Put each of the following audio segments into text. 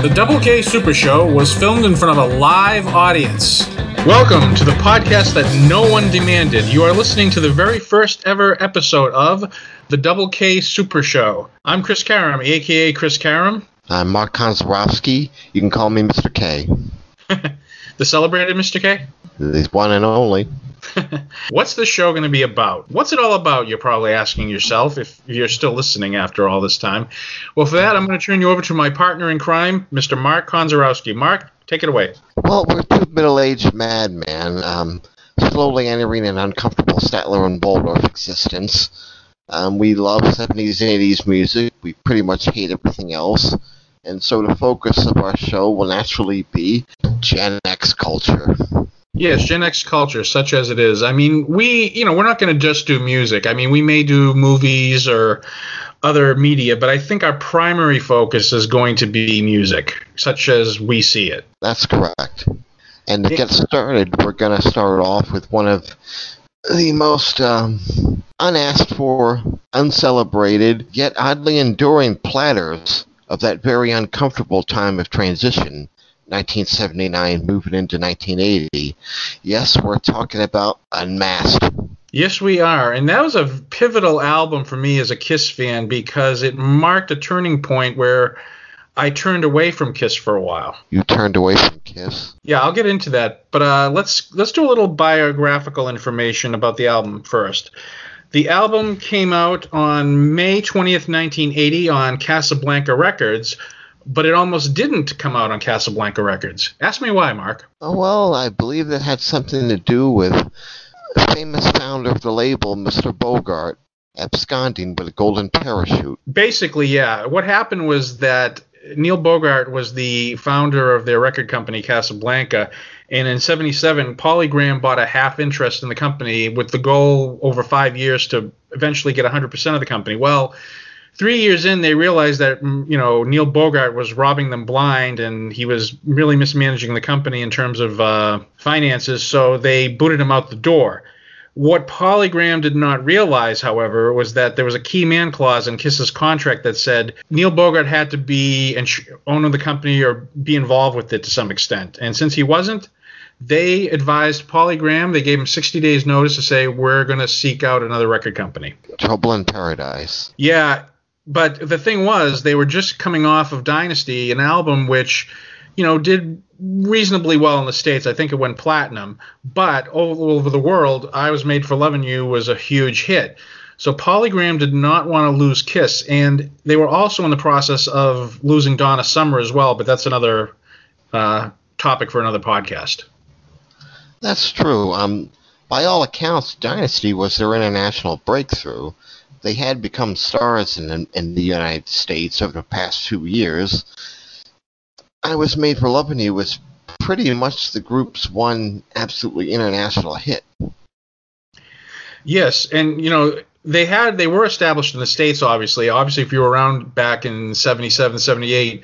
The Double K Super Show was filmed in front of a live audience. Welcome to the podcast that no one demanded. You are listening to the very first ever episode of the Double K Super Show. I'm Chris Karam, aka Chris Karam. I'm Mark Konzarowski. You can call me Mr. K. the celebrated Mr. K? The one and only. What's the show going to be about? What's it all about? You're probably asking yourself if you're still listening after all this time. Well, for that, I'm going to turn you over to my partner in crime, Mr. Mark Konzarowski. Mark, take it away. Well, we're two middle-aged madmen, um, slowly entering an uncomfortable Statler and Waldorf existence. Um, we love 70s and 80s music. We pretty much hate everything else. And so the focus of our show will naturally be Gen X culture. Yes, Gen X culture, such as it is. I mean, we, you know, we're not going to just do music. I mean, we may do movies or other media, but I think our primary focus is going to be music, such as we see it. That's correct. And to get started, we're going to start off with one of the most um, unasked for, uncelebrated, yet oddly enduring platters of that very uncomfortable time of transition 1979 moving into 1980. Yes, we're talking about Unmasked. Yes, we are. And that was a pivotal album for me as a Kiss fan because it marked a turning point where I turned away from Kiss for a while. You turned away from Kiss? Yeah, I'll get into that. But uh, let's let's do a little biographical information about the album first. The album came out on May 20th, 1980 on Casablanca Records but it almost didn't come out on Casablanca Records. Ask me why, Mark. Oh, well, I believe that had something to do with the famous founder of the label, Mr. Bogart, absconding with a golden parachute. Basically, yeah. What happened was that Neil Bogart was the founder of their record company, Casablanca. And in 77, PolyGram bought a half interest in the company with the goal over five years to eventually get 100% of the company. Well, three years in, they realized that mm, you know Neil Bogart was robbing them blind, and he was really mismanaging the company in terms of uh, finances. So they booted him out the door. What PolyGram did not realize, however, was that there was a key man clause in Kiss's contract that said Neil Bogart had to be an owner of the company or be involved with it to some extent. And since he wasn't, they advised PolyGram. They gave him 60 days notice to say we're going to seek out another record company. Trouble in Paradise. Yeah, but the thing was, they were just coming off of Dynasty, an album which, you know, did reasonably well in the states. I think it went platinum, but all over the world, "I Was Made for Loving You" was a huge hit. So PolyGram did not want to lose Kiss, and they were also in the process of losing Donna Summer as well. But that's another uh, topic for another podcast. That's true. Um, by all accounts, Dynasty was their international breakthrough they had become stars in, in the United States over the past two years. I Was Made for Loving You was pretty much the group's one absolutely international hit. Yes, and you know, they had they were established in the states obviously. Obviously if you were around back in 77, 78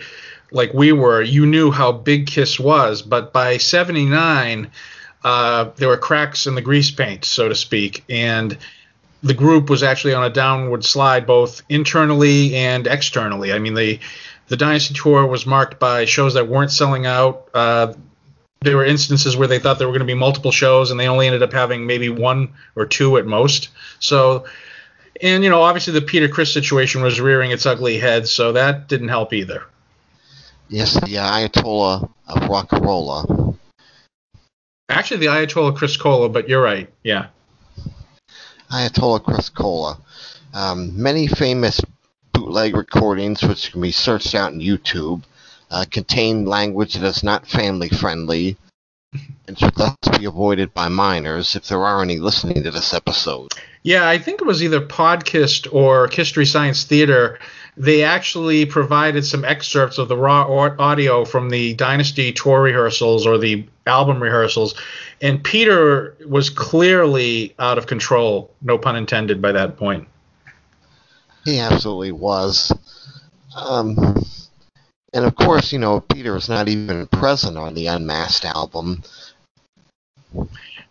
like we were, you knew how big Kiss was, but by 79 uh, there were cracks in the grease paint, so to speak, and the group was actually on a downward slide both internally and externally. I mean, the the Dynasty tour was marked by shows that weren't selling out. Uh, there were instances where they thought there were going to be multiple shows and they only ended up having maybe one or two at most. So, and you know, obviously the Peter Criss situation was rearing its ugly head, so that didn't help either. Yes, the Ayatollah of Rock'n'Rolla. Actually, the Ayatollah Chris Cola, but you're right. Yeah. Ayatollah Chris Cola. Um, many famous bootleg recordings, which can be searched out on YouTube, uh, contain language that is not family friendly and should thus be avoided by minors if there are any listening to this episode. Yeah, I think it was either Podcast or History Science Theater. They actually provided some excerpts of the raw audio from the Dynasty tour rehearsals or the album rehearsals, and Peter was clearly out of control, no pun intended, by that point. He absolutely was. Um, and of course, you know, Peter is not even present on the Unmasked album.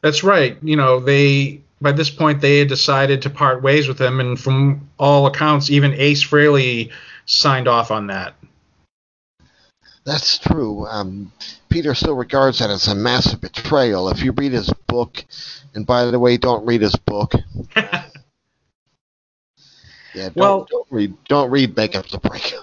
That's right. You know, they by this point they had decided to part ways with him, and from all accounts, even Ace Frehley signed off on that. That's true. Um, Peter still regards that as a massive betrayal. If you read his book, and by the way, don't read his book. yeah, don't, Well- don't read don't read Make Up the Break.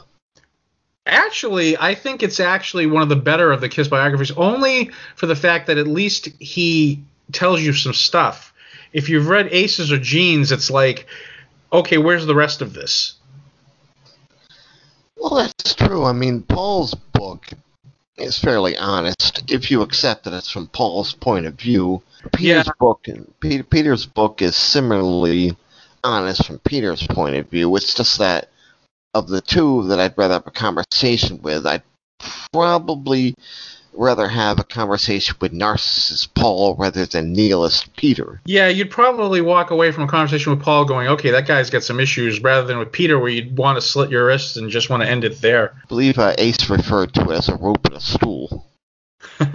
Actually, I think it's actually one of the better of the Kiss biographies, only for the fact that at least he tells you some stuff. If you've read Ace's or Gene's, it's like, okay, where's the rest of this? Well, that's true. I mean, Paul's book is fairly honest if you accept that it's from Paul's point of view. Peter's Yeah. book, Peter, Peter's book is similarly honest from Peter's point of view. It's just that of the two that I'd rather have a conversation with, I'd probably rather have a conversation with narcissist Paul rather than nihilist Peter. Yeah, you'd probably walk away from a conversation with Paul going, okay, that guy's got some issues, rather than with Peter where you'd want to slit your wrists and just want to end it there. I believe uh, Ace referred to it as a rope and a stool.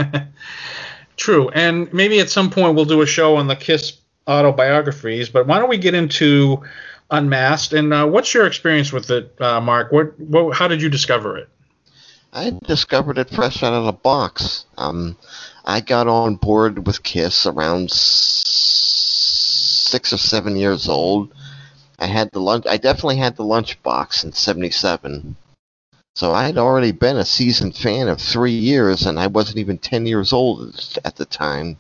True, and maybe at some point we'll do a show on the Kiss autobiographies. But why don't we get into Unmasked? And uh, what's your experience with it, uh, Mark? What, what, how did you discover it? I discovered it fresh out of the box. Um, I got on board with Kiss around six or seven years old. I had the lunch. I definitely had the lunchbox in '77. So I had already been a seasoned fan of three years, and I wasn't even ten years old at the time.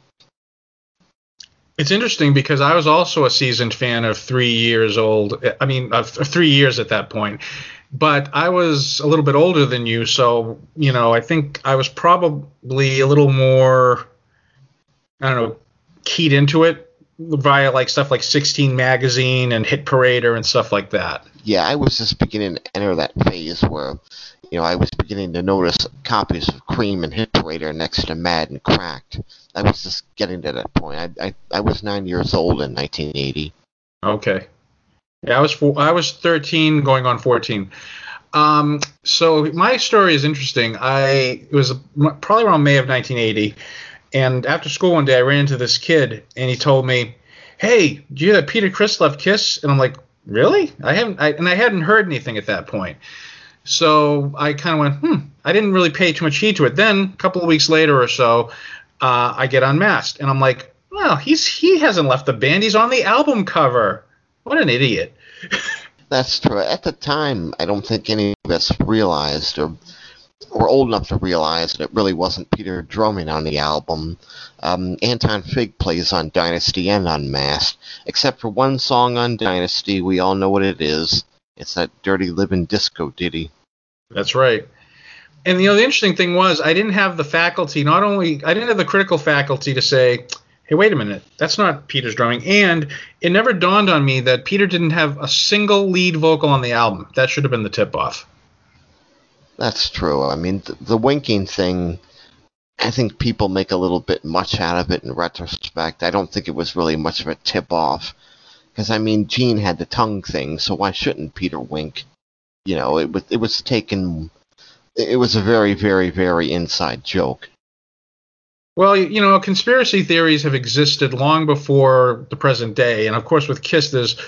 It's interesting because I was also a seasoned fan of three years old. I mean, of, three years at that point. But I was a little bit older than you, so you know, I think I was probably a little more, I don't know, keyed into it via like stuff like 16 magazine and Hit Parader and stuff like that. Yeah, I was just beginning to enter that phase where, you know, I was beginning to notice copies of Creem and Hit Parader next to Mad and Cracked. I was just getting to that point. I, I, I was nine years old in 1980. Okay. Yeah, I was four, I was 13 going on 14. Um, so my story is interesting. I was probably around May of 1980, and after school one day I ran into this kid and he told me, "Hey, do you hear that Peter Criss left Kiss?" And I'm like, "Really? I haven't." I, and I hadn't heard anything at that point. So I kind of went, "Hmm." I didn't really pay too much heed to it. Then a couple of weeks later or so, uh, I get unmasked and I'm like, "Well, he's he hasn't left the band. He's on the album cover." What an idiot. That's true. At the time, I don't think any of us realized or were old enough to realize that it really wasn't Peter drumming on the album. Um, Anton Fig plays on Dynasty and Unmasked, except for one song on Dynasty. We all know what it is. It's that dirty living disco ditty. That's right. And you know the interesting thing was I didn't have the faculty, not only I didn't have the critical faculty to say, "Hey, wait a minute, that's not Peter's drumming." And it never dawned on me that Peter didn't have a single lead vocal on the album. That should have been the tip off. That's true. I mean, th- the winking thing, I think people make a little bit much out of it in retrospect. I don't think it was really much of a tip off. Because, I mean, Gene had the tongue thing, so why shouldn't Peter wink? You know, it was, it was taken. It was a very, very, very inside joke. Well, you know, conspiracy theories have existed long before the present day, and of course, with Kiss, there's,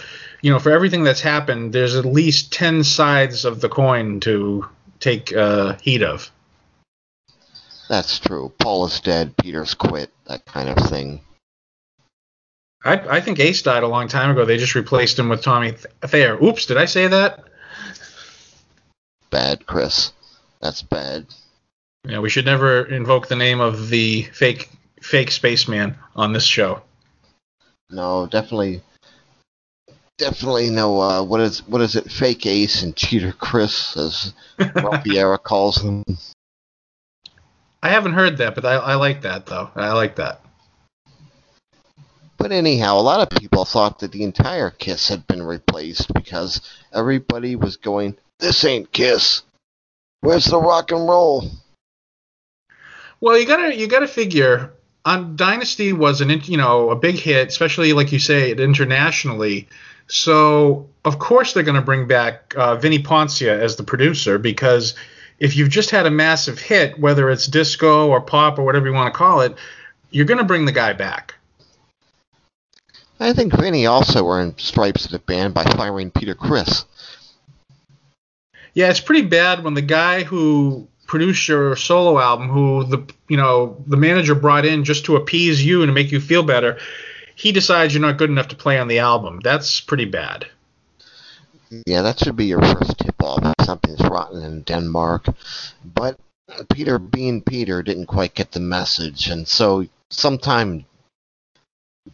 you know, for everything that's happened, there's at least ten sides of the coin to take uh, heed of. That's true. Paul is dead, Peter's quit, that kind of thing. I, I think Ace died a long time ago. They just replaced him with Tommy Thayer. Oops, did I say that? Bad, Chris. That's bad. Yeah, we should never invoke the name of the fake fake spaceman on this show. No, definitely, definitely no. Uh, what is what is it? Fake Ace and Cheater Criss, as Ralphiera calls them. I haven't heard that, but I, I like that though. I like that. But anyhow, a lot of people thought that the entire Kiss had been replaced because everybody was going, "This ain't Kiss. Where's the rock and roll?" Well, you gotta you gotta figure on Dynasty was an you know a big hit, especially like you say internationally. So of course they're gonna bring back uh, Vini Poncia as the producer because if you've just had a massive hit, whether it's disco or pop or whatever you want to call it, you're gonna bring the guy back. I think Vini also earned stripes of the band by firing Peter Criss. Yeah, it's pretty bad when the guy who produce your solo album, who the you know the manager brought in just to appease you and make you feel better, he decides you're not good enough to play on the album. That's pretty bad. Yeah, that should be your first tip off. Something's rotten in Denmark. But Peter being Peter didn't quite get the message, and so sometime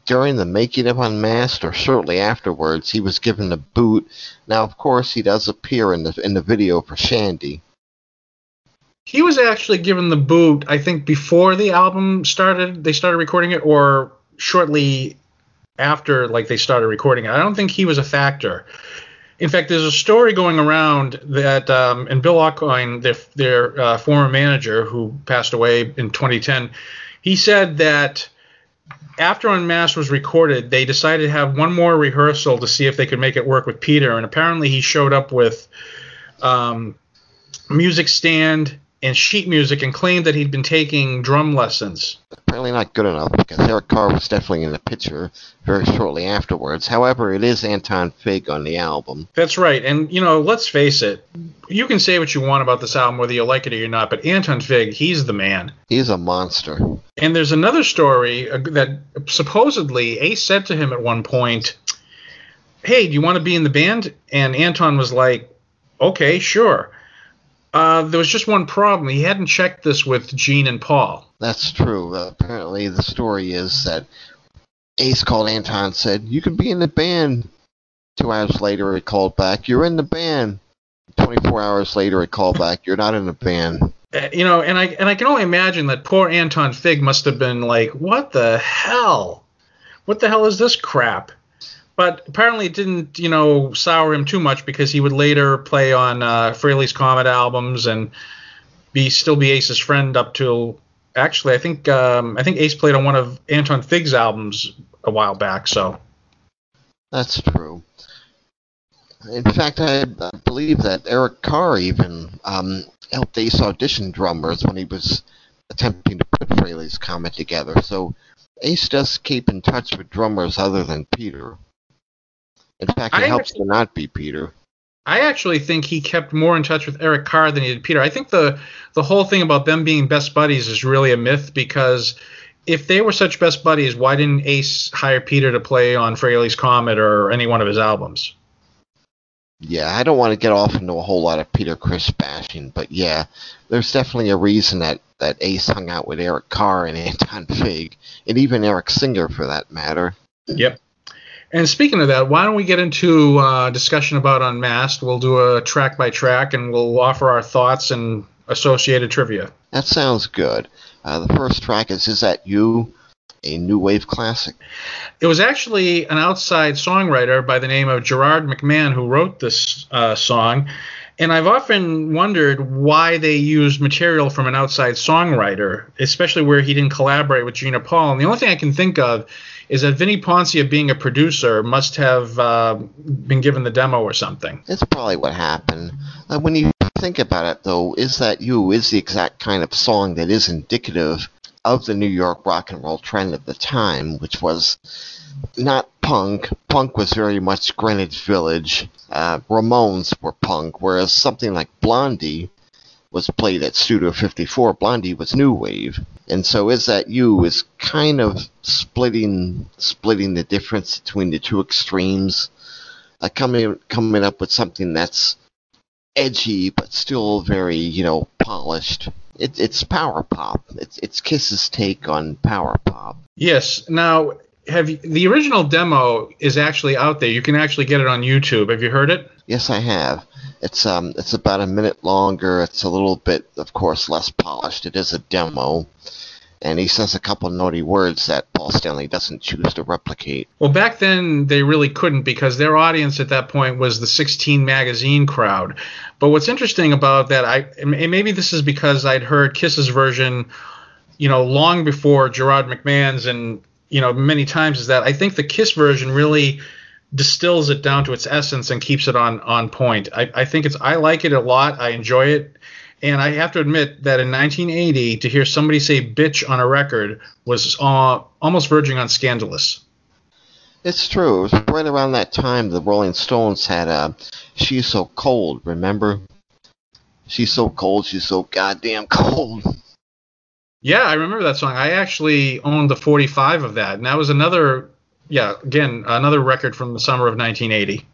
during the making of Unmasked or shortly afterwards, he was given the boot. Now, of course, he does appear in the in the video for Shandi. He was actually given the boot, I think, before the album started. They started recording it, or shortly after, like they started recording it. I don't think he was a factor. In fact, there's a story going around that, um, and Bill Aucoin, their, their uh, former manager who passed away in 2010, he said that after Unmasked was recorded, they decided to have one more rehearsal to see if they could make it work with Peter. And apparently, he showed up with um, music stand and sheet music and claimed that he'd been taking drum lessons. Apparently not good enough because Eric Carr was definitely in the picture very shortly afterwards. However, it is Anton Fig on the album. That's right. And, you know, let's face it, you can say what you want about this album, whether you like it or you're not, but Anton Fig, he's the man. He's a monster. And there's another story uh, that supposedly Ace said to him at one point, Hey, do you want to be in the band? And Anton was like, Okay, sure. Uh, there was just one problem. He hadn't checked this with Gene and Paul. That's true. Uh, apparently, the story is that Ace called Anton and said, You can be in the band. Two hours later, he called back, You're in the band. 24 hours later, he called back, You're not in the band. Uh, you know, and I and I can only imagine that poor Anton Fig must have been like, "What the hell? What the hell is this crap?" But apparently, it didn't, you know, sour him too much because he would later play on uh, Frehley's Comet albums and be still be Ace's friend up till actually, I think um, I think Ace played on one of Anton Fig's albums a while back. So that's true. In fact, I believe that Eric Carr even um, helped Ace audition drummers when he was attempting to put Frehley's Comet together. So Ace does keep in touch with drummers other than Peter. In fact, it I helps actually, to not be Peter. I actually think he kept more in touch with Eric Carr than he did Peter. I think the the whole thing about them being best buddies is really a myth because if they were such best buddies, why didn't Ace hire Peter to play on Frehley's Comet or any one of his albums? Yeah, I don't want to get off into a whole lot of Peter Criss bashing, but yeah, there's definitely a reason that, that Ace hung out with Eric Carr and Anton Fig, and even Eric Singer for that matter. Yep. And speaking of that, why don't we get into uh, discussion about Unmasked? We'll do a track by track, and we'll offer our thoughts and associated trivia. That sounds good. Uh, the first track is "Is That You," a new wave classic. It was actually an outside songwriter by the name of Gerard McMahon who wrote this uh, song. And I've often wondered why they used material from an outside songwriter, especially where he didn't collaborate with Gene and Paul. And the only thing I can think of is that Vini Poncia, being a producer, must have uh, been given the demo or something. That's probably what happened. Uh, when you think about it, though, Is That You is the exact kind of song that is indicative of the New York rock and roll trend of the time, which was not punk. Punk was very much Greenwich Village. Uh, Ramones were punk, whereas something like Blondie was played at Studio 54, Blondie was new wave. And so Is That You is kind of splitting splitting the difference between the two extremes. Uh, coming coming up with something that's edgy but still very, you know, polished. It, it's power pop. It's it's Kiss's take on power pop. Yes. Now, have you, the original demo is actually out there. You can actually get it on YouTube. Have you heard it? Yes, I have. It's um it's about a minute longer. It's a little bit, of course, less polished. It is a demo, and he says a couple naughty words that Paul Stanley doesn't choose to replicate. Well, back then they really couldn't because their audience at that point was the 16 magazine crowd. But what's interesting about that, I and maybe this is because I'd heard Kiss's version, you know, long before Gerard McMahon's, and you know, many times is that I think the Kiss version really distills it down to its essence and keeps it on on point. I, I think it's I like it a lot. I enjoy it. And I have to admit that in 1980, to hear somebody say bitch on a record was uh, almost verging on scandalous. It's true. It was right around that time the Rolling Stones had uh, She's So Cold, remember? She's so cold. She's so goddamn cold. Yeah, I remember that song. I actually owned the 45 of that, and that was another, yeah, again, another record from the summer of 1980.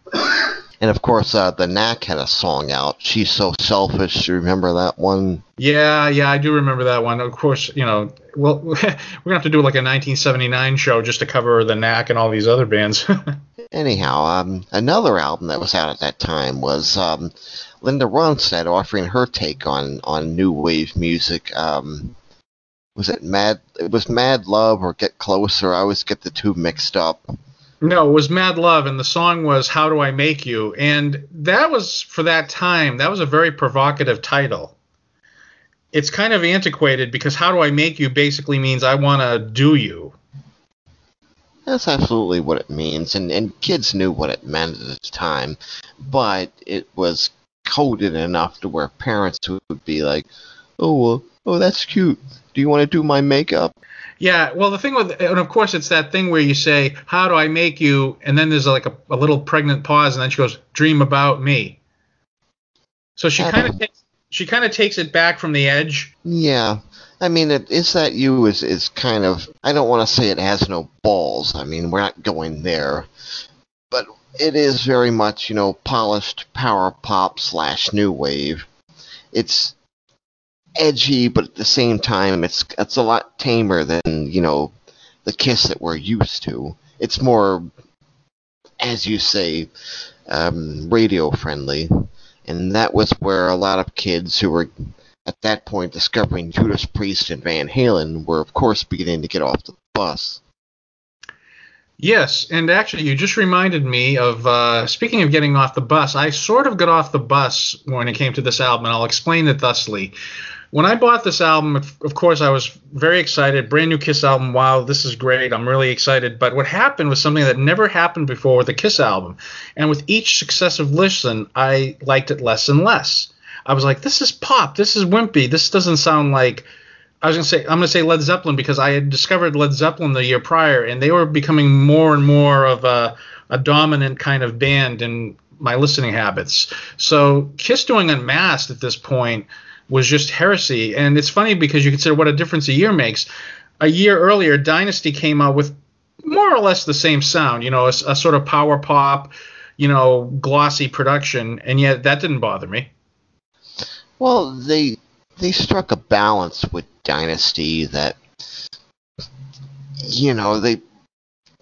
And of course, uh, the Knack had a song out. She's so selfish. You remember that one? Yeah, yeah, I do remember that one. Of course, you know, well, we're gonna have to do like a 1979 show just to cover the Knack and all these other bands. Anyhow, um, another album that was out at that time was um, Linda Ronstadt offering her take on on new wave music. Um, was it Mad? It was Mad Love or Get Closer. I always get the two mixed up. No, it was Mad Love, and the song was How Do I Make You? And that was, for that time, that was a very provocative title. It's kind of antiquated because How Do I Make You basically means I want to do you. That's absolutely what it means, and, and kids knew what it meant at the time, but it was coded enough to where parents would be like, oh, well, oh, that's cute. Do you want to do my makeup? Yeah, well, the thing with, and of course, it's that thing where you say, "How do I make you?" and then there's like a, a little pregnant pause, and then she goes, "Dream about me." So she kind of takes, she kind of takes it back from the edge. Yeah, I mean, it, is that you is is kind of. I don't want to say it has no balls. I mean, we're not going there, but it is very much, you know, polished power pop slash new wave. It's edgy, but at the same time, it's it's a lot tamer than you know the Kiss that we're used to. It's more, as you say, um, radio friendly, and that was where a lot of kids who were at that point discovering Judas Priest and Van Halen were, of course, beginning to get off the bus. Yes, and actually, you just reminded me of uh, speaking of getting off the bus. I sort of got off the bus when it came to this album, and I'll explain it thusly when I bought this album, of course, I was very excited. Brand new Kiss album. Wow, this is great. I'm really excited. But what happened was something that never happened before with a Kiss album. And with each successive listen, I liked it less and less. I was like, this is pop. This is wimpy. This doesn't sound like. I was gonna say I'm gonna say Led Zeppelin because I had discovered Led Zeppelin the year prior, and they were becoming more and more of a, a dominant kind of band in my listening habits. So Kiss doing Unmasked at this point was just heresy. And it's funny because you consider what a difference a year makes. A year earlier, Dynasty came out with more or less the same sound, you know, a, a sort of power pop, you know, glossy production, and yet that didn't bother me. Well, they they struck a balance with Dynasty that you know, they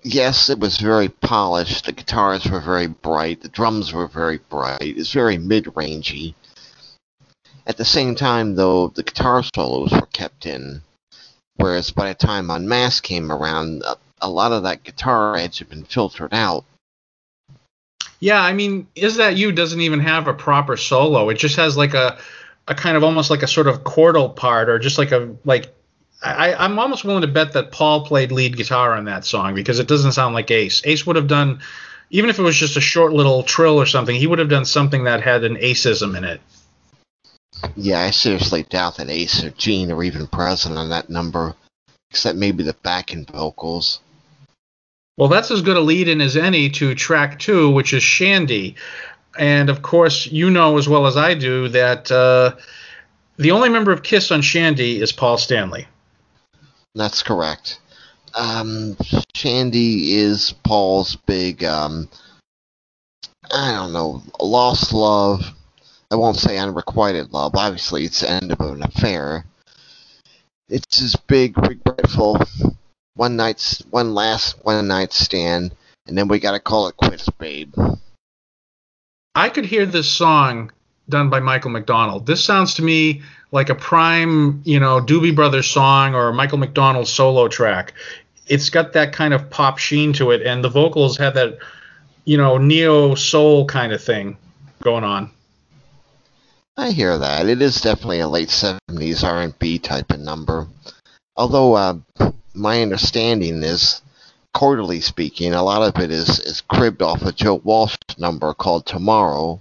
yes, it was very polished. The guitars were very bright. The drums were very bright. It's very mid-rangey. At the same time, though, the guitar solos were kept in, whereas by the time Unmasked came around, a, a lot of that guitar edge had been filtered out. Yeah, I mean, Is That You doesn't even have a proper solo. It just has like a, a kind of almost like a sort of chordal part or just like a, like, I, I'm almost willing to bet that Paul played lead guitar on that song because it doesn't sound like Ace. Ace would have done, even if it was just a short little trill or something, he would have done something that had an aceism in it. Yeah, I seriously doubt that Ace or Gene are even present on that number, except maybe the backing vocals. Well, that's as good a lead in as any to track two, which is Shandi. And of course, you know as well as I do that uh, the only member of Kiss on Shandi is Paul Stanley. That's correct. Um, Shandi is Paul's big, um, I don't know, lost love I won't say unrequited love. Obviously, it's the end of an affair. It's his big, regretful one night, one last one night stand, and then we gotta call it quits, babe. I could hear this song done by Michael McDonald. This sounds to me like a prime, you know, Doobie Brothers song or Michael McDonald solo track. It's got that kind of pop sheen to it, and the vocals have that, you know, neo soul kind of thing going on. I hear that. It is definitely a late 70s R&B type of number. Although uh, my understanding is, quarterly speaking, a lot of it is, is cribbed off a Joe Walsh number called Tomorrow.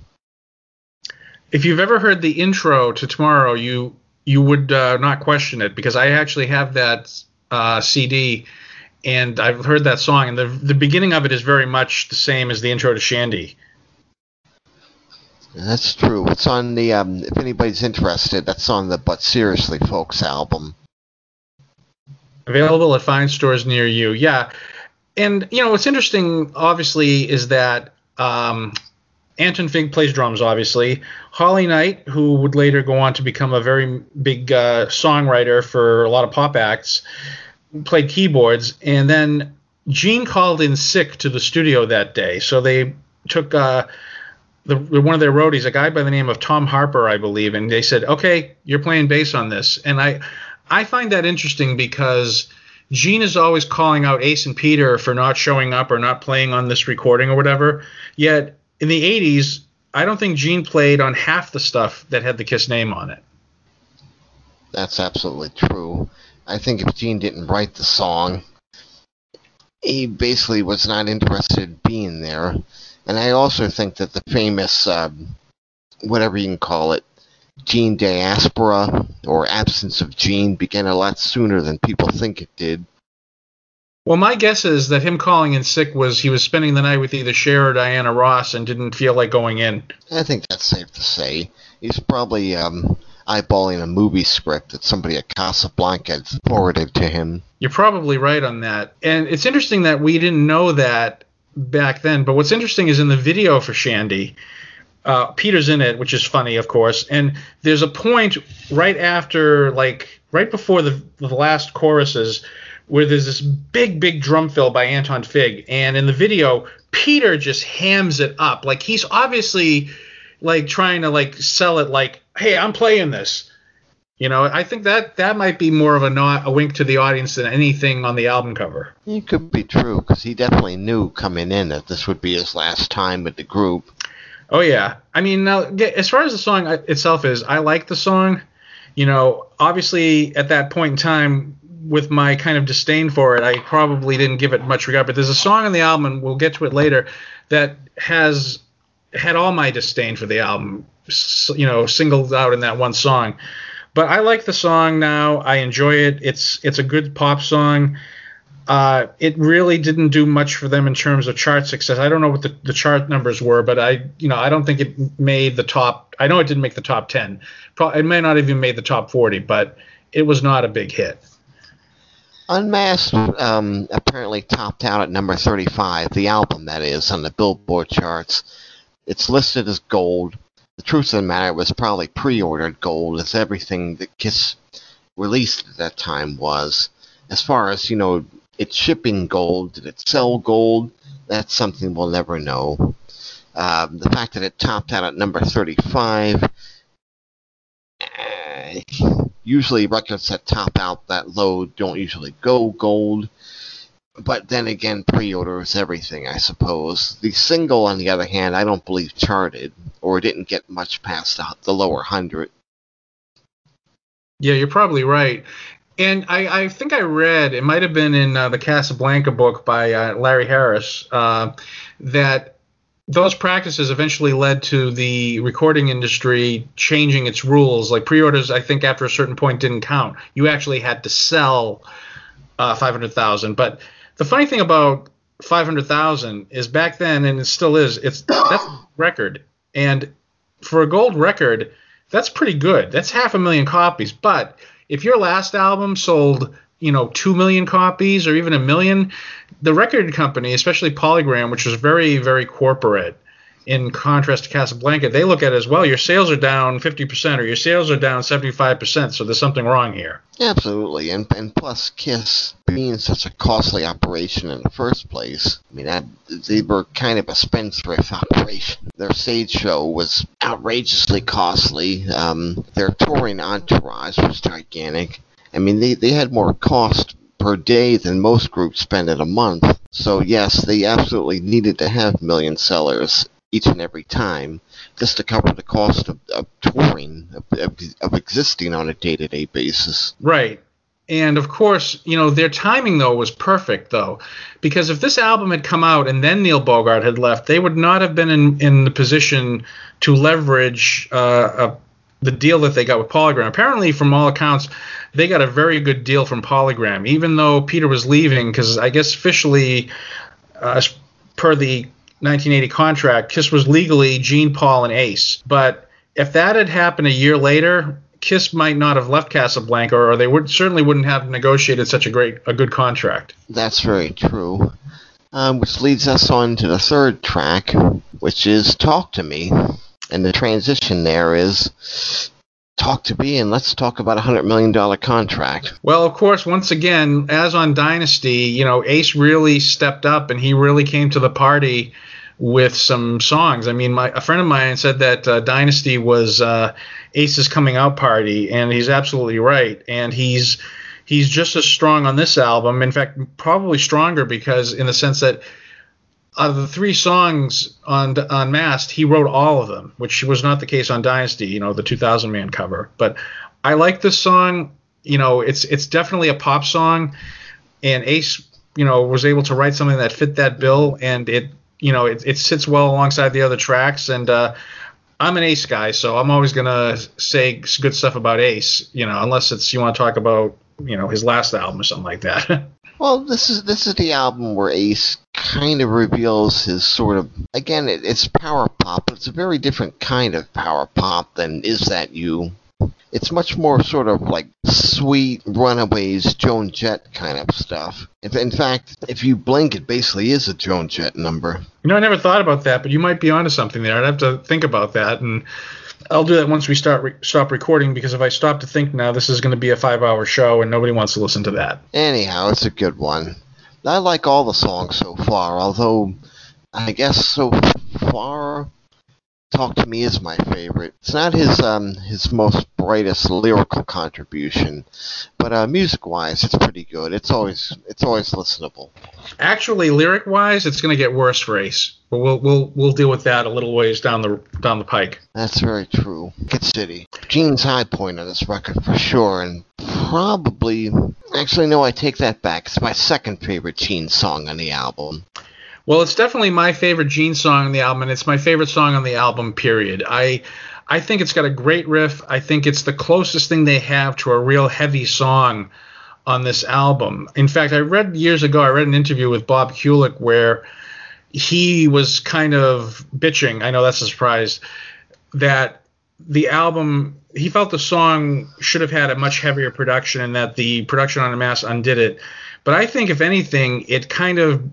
If you've ever heard the intro to Tomorrow, you you would uh, not question it because I actually have that uh, CD and I've heard that song and the the beginning of it is very much the same as the intro to Shandi. That's true. It's on the um, if anybody's interested, that's on the But Seriously Folks album. Available at fine stores near you. Yeah. And you know what's interesting, obviously, is that um, Anton Fig plays drums, obviously. Holly Knight, who would later go on to become a very big uh, songwriter for a lot of pop acts, played keyboards. And then Gene called in sick to the studio that day, so they took uh, the, one of their roadies, a guy by the name of Tom Harper, I believe, and they said, "Okay, you're playing bass on this." And I, I find that interesting because Gene is always calling out Ace and Peter for not showing up or not playing on this recording or whatever. Yet in the 80s, I don't think Gene played on half the stuff that had the Kiss name on it. That's absolutely true. I think if Gene didn't write the song, he basically was not interested in being there. And I also think that the famous, um, whatever you can call it, Gene diaspora or absence of Gene began a lot sooner than people think it did. Well, my guess is that him calling in sick was he was spending the night with either Cher or Diana Ross and didn't feel like going in. I think that's safe to say. He's probably um, eyeballing a movie script that somebody at Casablanca had forwarded to him. You're probably right on that. And it's interesting that we didn't know that back then. But what's interesting is in the video for Shandi, uh, Peter's in it, which is funny, of course. And there's a point right after, like, right before the, the last choruses where there's this big, big drum fill by Anton Fig. And in the video, Peter just hams it up. Like, he's obviously, like, trying to, like, sell it like, hey, I'm playing this. You know, I think that that might be more of a not a wink to the audience than anything on the album cover. It could be true because he definitely knew coming in that this would be his last time with the group. Oh yeah, I mean now as far as the song uh, itself is, I like the song. You know, obviously at that point in time, with my kind of disdain for it, I probably didn't give it much regard. But there's a song on the album, and we'll get to it later, that has had all my disdain for the album, you know, singled out in that one song. But I like the song now. I enjoy it. It's it's a good pop song. Uh, it really didn't do much for them in terms of chart success. I don't know what the, the chart numbers were, but I, you know, I don't think it made the top. I know it didn't make the top ten. Pro- it may not even made the top forty, but it was not a big hit. Unmasked um, apparently topped out at number 35, the album that is, on the Billboard charts. It's listed as gold the truth of the matter was probably pre-ordered gold, as everything that Kiss released at that time was. As far as you know, it's shipping gold. Did it sell gold? That's something we'll never know. Um, the fact that it topped out at number 35. Uh, usually, records that top out that low don't usually go gold. But then again, pre-order is everything, I suppose. The single, on the other hand, I don't believe charted, or didn't get much past the lower hundred. Yeah, you're probably right. And I, I think I read, it might have been in uh, the Casablanca book by uh, Larry Harris, uh, that those practices eventually led to the recording industry changing its rules. Like pre orders, I think after a certain point didn't count. You actually had to sell uh, 500,000. But the funny thing about 500,000 is back then, and it still is, it's that's record. And for a gold record, that's pretty good. That's half a million copies. But if your last album sold, you know, two million copies or even a million, the record company, especially Polygram, which was very, very corporate, in contrast to Casablanca, they look at it as well. Your sales are down 50% or your sales are down 75%, so there's something wrong here. Absolutely, and and plus Kiss being such a costly operation in the first place. I mean, that, they were kind of a spendthrift operation. Their stage show was outrageously costly. Um, their touring entourage was gigantic. I mean, they they had more cost per day than most groups spend in a month. So yes, they absolutely needed to have million sellers each and every time just to cover the cost of, of touring, of, of, existing on a day to day basis. Right. And of course, you know, their timing though was perfect though, because if this album had come out and then Neil Bogart had left, they would not have been in, in the position to leverage uh, a, the deal that they got with Polygram. Apparently, from all accounts, they got a very good deal from Polygram, even though Peter was leaving, because I guess officially, uh, per the 1980 contract, Kiss was legally Gene, Paul, and Ace. But if that had happened a year later, Kiss might not have left Casablanca, or they would certainly wouldn't have negotiated such a great, a good contract. That's very true. Um, which leads us on to the third track, which is "Talk to Me," and the transition there is talk to me and let's talk about a hundred million dollar contract. Well, of course, once again, as on Dynasty, you know, Ace really stepped up and he really came to the party with some songs. I mean, my a friend of mine said that uh, Dynasty was uh, Ace's coming out party, and he's absolutely right. And he's he's just as strong on this album. In fact, probably stronger because in the sense that of the three songs on on Masked, he wrote all of them, which was not the case on Dynasty. You know, the 2000 man cover. But I like this song. You know, it's it's definitely a pop song, and Ace, you know, was able to write something that fit that bill, and it, you know, it, it sits well alongside the other tracks. And uh, I'm an Ace guy, so I'm always gonna say good stuff about Ace. You know, unless it's you want to talk about you know his last album or something like that. Well, this is this is the album where Ace kind of reveals his sort of again it, it's power pop, but it's a very different kind of power pop than Is That You. It's much more sort of like sweet Runaways, Joan Jett kind of stuff. If, in fact, if you blink, it basically is a Joan Jett number. You know, I never thought about that, but you might be onto something there. I'd have to think about that and I'll do that once we start re- stop recording because if I stop to think now, this is going to be a five-hour show and nobody wants to listen to that. Anyhow, it's a good one. I like all the songs so far, although I guess so far Talk to Me is my favorite. It's not his um his most brightest lyrical contribution, but uh, music wise, it's pretty good. It's always it's always listenable. Actually, lyric wise, it's going to get worse for Ace, but we'll we'll we'll deal with that a little ways down the down the pike. That's very true. Naked City, Gene's high point on this record for sure, and probably actually no, I take that back. It's my second favorite Gene song on the album. Well, it's definitely my favorite Gene song on the album, and it's my favorite song on the album. Period. I I think it's got a great riff. I think it's the closest thing they have to a real heavy song on this album. In fact, I read years ago, I read an interview with Bob Kulick where he was kind of bitching. I know that's a surprise that the album he felt the song should have had a much heavier production and that the production on mass undid it. But I think if anything, it kind of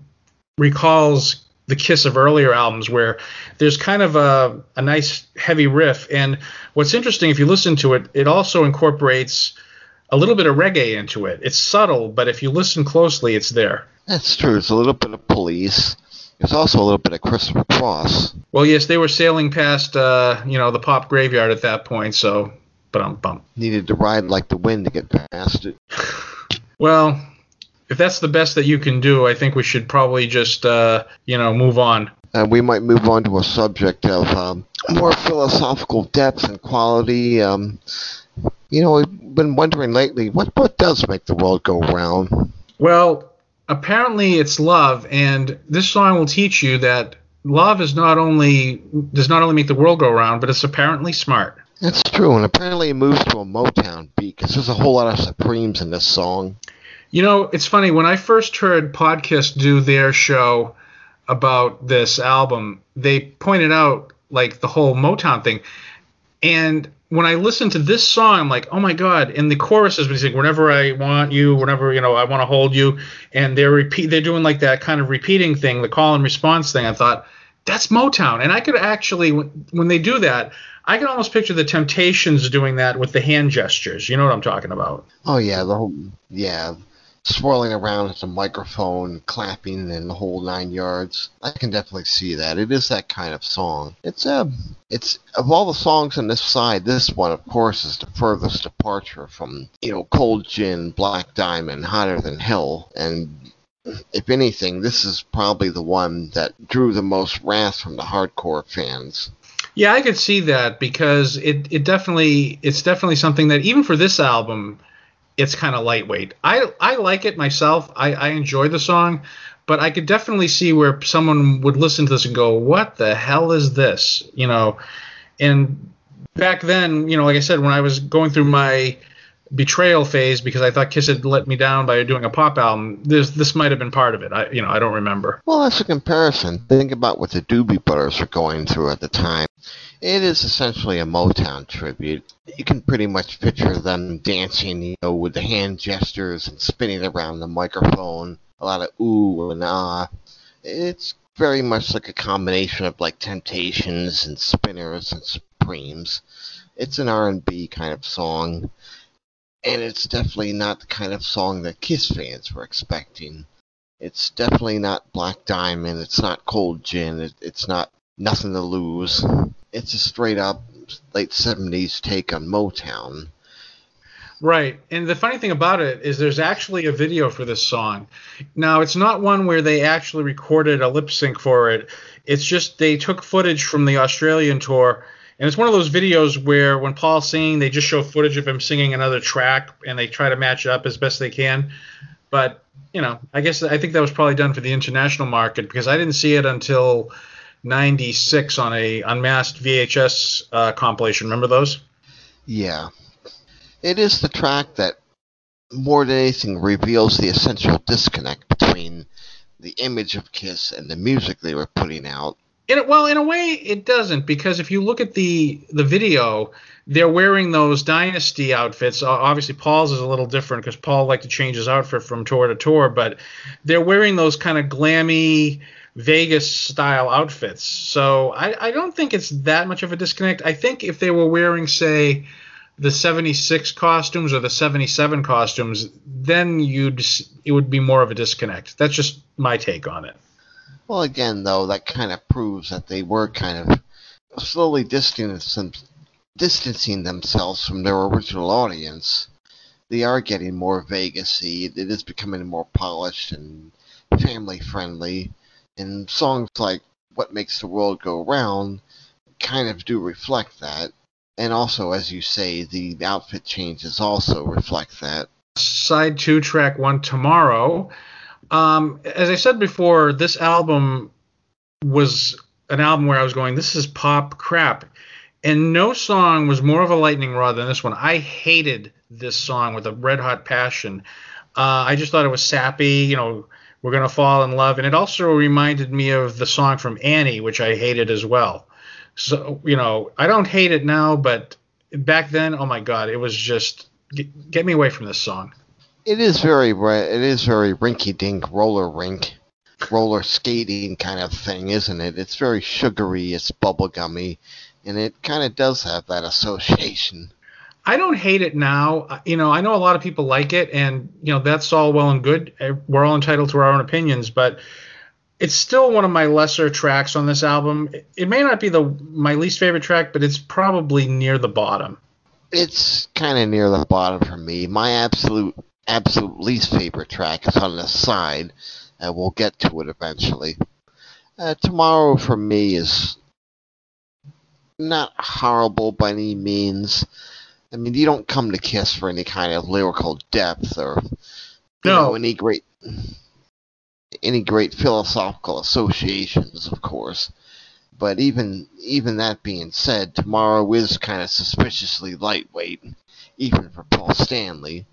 recalls the Kiss of earlier albums where there's kind of a, a nice heavy riff. And what's interesting, if you listen to it, it also incorporates a little bit of reggae into it. It's subtle, but if you listen closely, it's there. That's true. It's a little bit of police. There's also a little bit of Christopher Cross. Well, yes, they were sailing past, uh, you know, the pop graveyard at that point, so, but I'm bummed. Needed to ride like the wind to get past it. well, if that's the best that you can do, I think we should probably just, uh, you know, move on. Uh, we might move on to a subject of um, more philosophical depth and quality. Um, you know, I've been wondering lately what what does make the world go round. Well, apparently it's love, and this song will teach you that love is not only does not only make the world go round, but it's apparently smart. That's true, and apparently it moves to a Motown beat because there's a whole lot of Supremes in this song. You know, it's funny when I first heard Podcast do their show about this album, they pointed out like the whole Motown thing, and when I listened to this song, I'm like, oh my god! And the chorus is saying, "Whenever I want you, whenever you know I want to hold you," and they're repeat, they're doing like that kind of repeating thing, the call and response thing. I thought that's Motown, and I could actually when they do that, I can almost picture the Temptations doing that with the hand gestures. You know what I'm talking about? Oh yeah, the whole yeah swirling around at the microphone, clapping, and the whole nine yards. I can definitely see that. It is that kind of song. It's a, um, it's of all the songs on this side, this one, of course, is the furthest departure from you know Cold Gin, Black Diamond, Hotter Than Hell, and if anything, this is probably the one that drew the most wrath from the hardcore fans. Yeah, I could see that because it, it definitely it's definitely something that even for this album it's kind of lightweight. I I like it myself. I, I enjoy the song, but I could definitely see where someone would listen to this and go, "What the hell is this?" You know, and back then, you know, like I said, when I was going through my betrayal phase because I thought Kiss had let me down by doing a pop album. This this might have been part of it. I you know I don't remember. Well, that's a comparison. Think about what the Doobie Brothers were going through at the time. It is essentially a Motown tribute. You can pretty much picture them dancing, you know, with the hand gestures and spinning around the microphone. A lot of ooh and ah. It's very much like a combination of like Temptations and Spinners and Supremes. It's an R&B kind of song and it's definitely not the kind of song that Kiss fans were expecting. It's definitely not Black Diamond. It's not Cold Gin. It, it's not Nothing to Lose. It's a straight up late 70s take on Motown. Right. And the funny thing about it is there's actually a video for this song. Now, it's not one where they actually recorded a lip sync for it. It's just they took footage from the Australian tour and it's one of those videos where when Paul's singing, they just show footage of him singing another track and they try to match it up as best they can. But, you know, I guess I think that was probably done for the international market because I didn't see it until 96 on a unmasked VHS uh, compilation. Remember those? Yeah. It is the track that more than anything reveals the essential disconnect between the image of Kiss and the music they were putting out in it, well, in a way, it doesn't because if you look at the the video, they're wearing those dynasty outfits. Obviously, Paul's is a little different because Paul liked to change his outfit from tour to tour, but they're wearing those kind of glammy Vegas style outfits. So I, I don't think it's that much of a disconnect. I think if they were wearing, say, the 76 costumes or the 77 costumes, then you'd it would be more of a disconnect. That's just my take on it. Well, again, though, that kind of proves that they were kind of slowly distancing, distancing themselves from their original audience. They are getting more Vegasy. It is becoming more polished and family friendly. And songs like "What Makes the World Go Round" kind of do reflect that. And also, as you say, the outfit changes also reflect that. Side two, track one, tomorrow um, as I said before, this album was an album where I was going, this is pop crap. And no song was more of a lightning rod than this one. I hated this song with a red hot passion. Uh, I just thought it was sappy, you know, we're going to fall in love. And it also reminded me of the song from Annie, which I hated as well. So, you know, I don't hate it now, but back then, oh my God, it was just, get, get me away from this song. It is very it is very rinky dink roller rink, roller skating kind of thing, isn't it? It's very sugary, it's bubblegummy, and it kind of does have that association. I don't hate it now. You know, I know a lot of people like it, and you know that's all well and good. Eh, we're all entitled to our own opinions, but it's still one of my lesser tracks on this album. It may not be the my least favorite track, but it's probably near the bottom. It's kind of near the bottom for me. My absolute absolute least favorite track is on the side, and we'll get to it eventually. Uh, tomorrow for me is not horrible by any means. I mean, you don't come to Kiss for any kind of lyrical depth or no. know any great any great philosophical associations, of course. But even even that being said, tomorrow is kind of suspiciously lightweight, even for Paul Stanley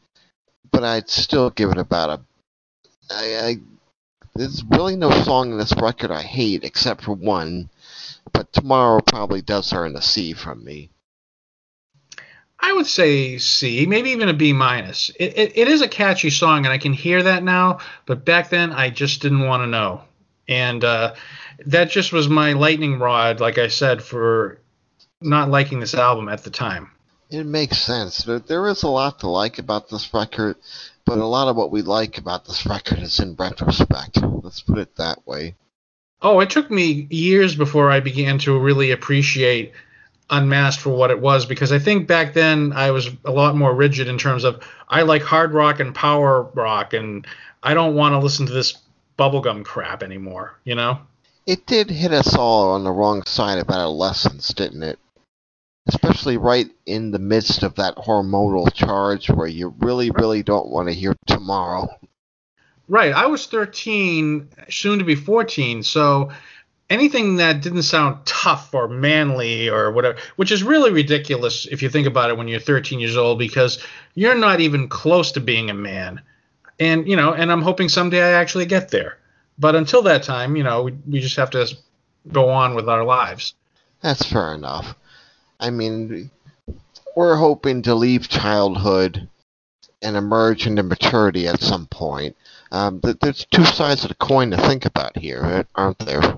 but I'd still give it about a. I, I there's really no song in this record I hate except for one, but Tomorrow probably does earn a C from me. I would say C, maybe even a B minus. It, it, it is a catchy song, and I can hear that now. But back then, I just didn't want to know, and uh, that just was my lightning rod, like I said, for not liking this album at the time. It makes sense. But there is a lot to like about this record, but a lot of what we like about this record is in retrospect. Let's put it that way. Oh, it took me years before I began to really appreciate Unmasked for what it was because I think back then I was a lot more rigid in terms of I like hard rock and power rock and I don't want to listen to this bubblegum crap anymore, you know? It did hit us all on the wrong side of adolescence, didn't it? especially right in the midst of that hormonal charge where you really, really don't want to hear tomorrow. Right. I was 13, soon to be 14, so anything that didn't sound tough or manly or whatever, which is really ridiculous if you think about it when you're 13 years old because you're not even close to being a man. And you know, and I'm hoping someday I actually get there. But until that time, you know, we, we just have to go on with our lives. That's fair enough. I mean, we're hoping to leave childhood and emerge into maturity at some point. Um, there's two sides of the coin to think about here, aren't there?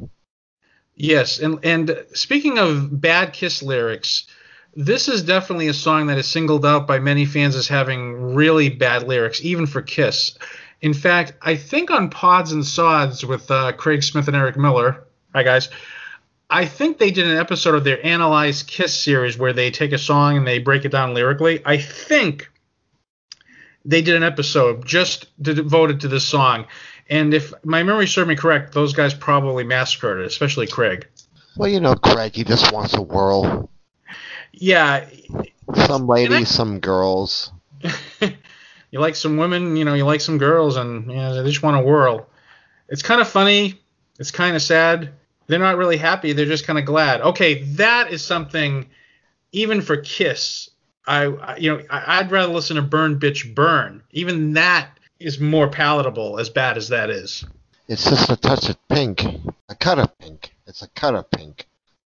Yes, and and speaking of bad Kiss lyrics, this is definitely a song that is singled out by many fans as having really bad lyrics, even for Kiss. In fact, I think on Pods and Sods with uh, Craig Smith and Eric Miller, hi guys, I think they did an episode of their Analyze Kiss series where they take a song and they break it down lyrically. I think they did an episode just devoted to this song. And if my memory serves me correct, those guys probably massacred it, especially Craig. Well, you know, Craig, he just wants a whirl. Yeah. Some ladies, I, some girls. you like some women, you know, you like some girls, and you know, they just want a whirl. It's kind of funny. It's kind of sad. They're not really happy. They're just kind of glad. Okay, that is something. Even for Kiss, I, you know, I'd rather listen to Burn Bitch Burn. Even that is more palatable, as bad as that is. It's just a touch of pink, a cut of pink. It's a cut of pink.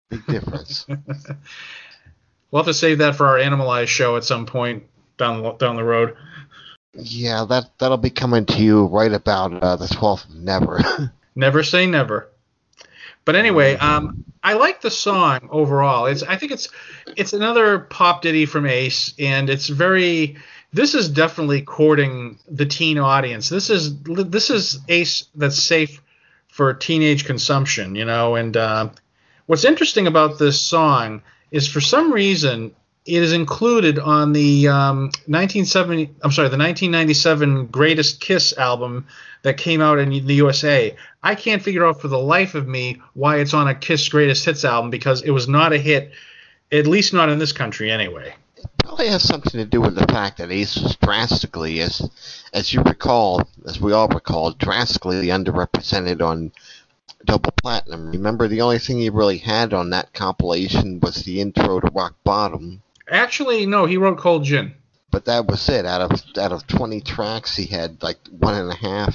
Big difference. we'll have to save that for our Animalize show at some point down down the road. Yeah, that that'll be coming to you right about uh, the 12th Never. never say never. But anyway, um, I like the song overall. It's I think it's it's another pop ditty from Ace, and it's very this is definitely courting the teen audience. This is this is Ace that's safe for teenage consumption, you know. And uh, what's interesting about this song is for some reason it is included on the um, 1970 I'm sorry the 1997 Greatest Kiss album that came out in the USA. I can't figure out for the life of me why it's on a Kiss Greatest Hits album because it was not a hit, at least not in this country anyway probably has something to do with the fact that Ace was drastically, as as you recall, as we all recall, drastically underrepresented on Double Platinum. Remember, the only thing he really had on that compilation was the intro to Rock Bottom. Actually, no, he wrote Cold Gin. But that was it. Out of out of 20 tracks, he had like one and a half.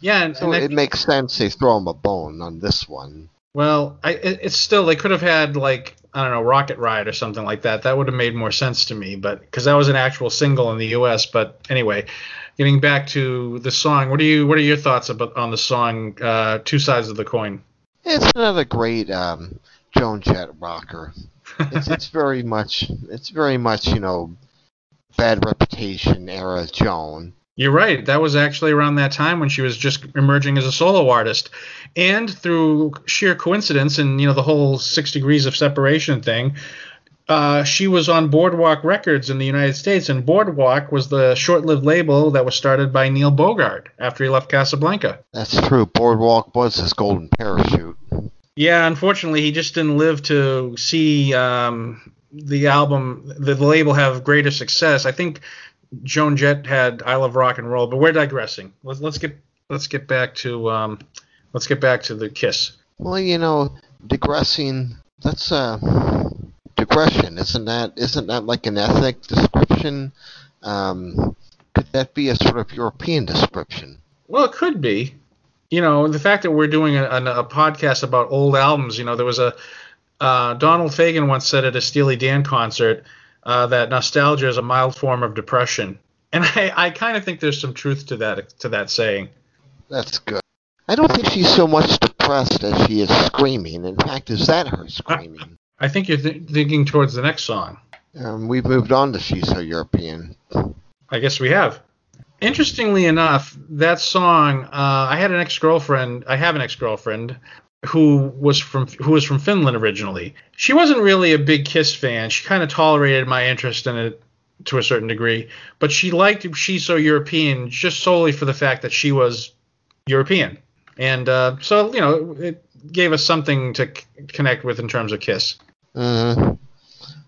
Yeah, and, so and it makes sense they throw him a bone on this one. Well, I, it's still they could have had like I don't know Rocket Ride or something like that. That would have made more sense to me, but because that was an actual single in the U.S. But anyway, getting back to the song, what are you what are your thoughts about on the song uh, Two Sides of the Coin? It's another great um, Joan Jett rocker. It's, it's very much it's very much you know bad reputation era Joan. You're right. That was actually around that time when she was just emerging as a solo artist. And through sheer coincidence and, you know, the whole six degrees of separation thing, uh, she was on Boardwalk Records in the United States. And Boardwalk was the short lived label that was started by Neil Bogart after he left Casablanca. That's true. Boardwalk was his golden parachute. Yeah, unfortunately, he just didn't live to see um, the album, the label have greater success. I think Joan Jett had "I Love Rock and Roll," but we're digressing. Let's let's get let's get back to um, let's get back to the Kiss. Well, you know, digressing. That's uh, digression, isn't that? Isn't that like an ethnic description? Um, could that be a sort of European description? Well, it could be. You know, the fact that we're doing a, a, a podcast about old albums. You know, there was a uh, Donald Fagen once said at a Steely Dan concert uh, that nostalgia is a mild form of depression, and I, I kind of think there's some truth to that to that saying. That's good. I don't think she's so much depressed as she is screaming. In fact, is that her screaming? I think you're th- thinking towards the next song. Um, we've moved on to She's So European. I guess we have. Interestingly enough, that song, uh, I had an ex girlfriend, I have an ex girlfriend who was from who was from Finland originally. She wasn't really a big Kiss fan. She kind of tolerated my interest in it to a certain degree, but she liked She's So European just solely for the fact that she was European. And uh, so, you know, it gave us something to c- connect with in terms of Kiss. Mm-hmm.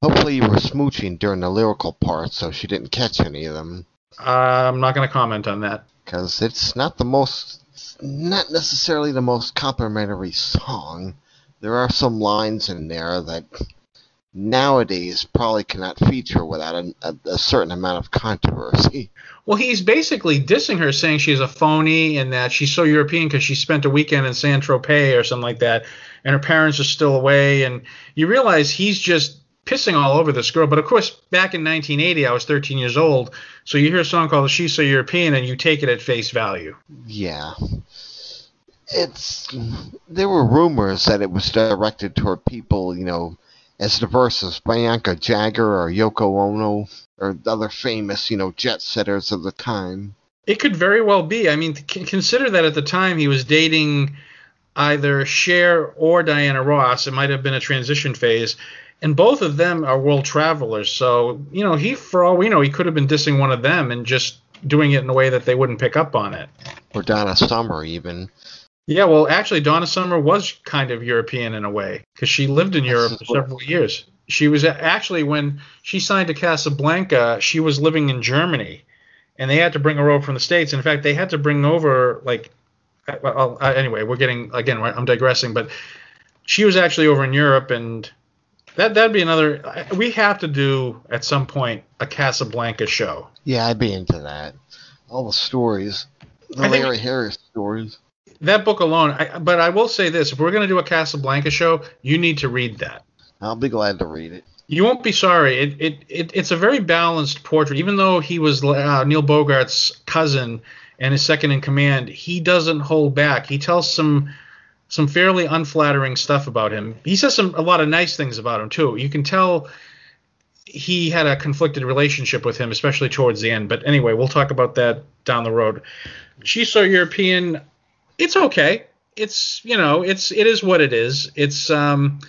Hopefully you were smooching during the lyrical part so she didn't catch any of them. Uh, I'm not going to comment on that. Because it's not the most not necessarily the most complimentary song. there are some lines in there that nowadays probably cannot feature without a, a, a, certain amount of controversy. Well, he's basically dissing her, saying she's a phony and that she's so European because she spent a weekend in Saint Tropez or something like that, and her parents are still away. And you realize he's just pissing all over this girl. But of course, back in 1980, I was 13 years old, so you hear a song called "She's So European" and you take it at face value. Yeah. It's there were rumors that it was directed toward people, you know, as diverse as Bianca Jagger or Yoko Ono or other famous, you know, jet setters of the time. It could very well be. I mean, consider that at the time he was dating either Cher or Diana Ross. It might have been a transition phase. And both of them are world travelers. So, you know, he, for all we know, he could have been dissing one of them and just doing it in a way that they wouldn't pick up on it. Or Donna Summer, even. Yeah, well, actually, Donna Summer was kind of European in a way because she lived in Europe for several years. She was actually when she signed to Casablanca, she was living in Germany, and they had to bring her over from the states. In fact, they had to bring over like, uh, well, uh, anyway, we're getting again, I'm digressing, but she was actually over in Europe, and that that'd be another. We have to do at some point a Casablanca show. Yeah, I'd be into that. All the stories, the Larry Harris stories that book alone. I, but I will say this: if we're going to do a Casablanca show, you need to read that. I'll be glad to read it. You won't be sorry. It, it, it it's a very balanced portrait. Even though he was uh, Neil Bogart's cousin and his second in command, he doesn't hold back. He tells some some fairly unflattering stuff about him. He says some a lot of nice things about him too. You can tell he had a conflicted relationship with him, especially towards the end. But anyway, we'll talk about that down the road. She's so European it's okay. It's you know it's it is what it is. It's um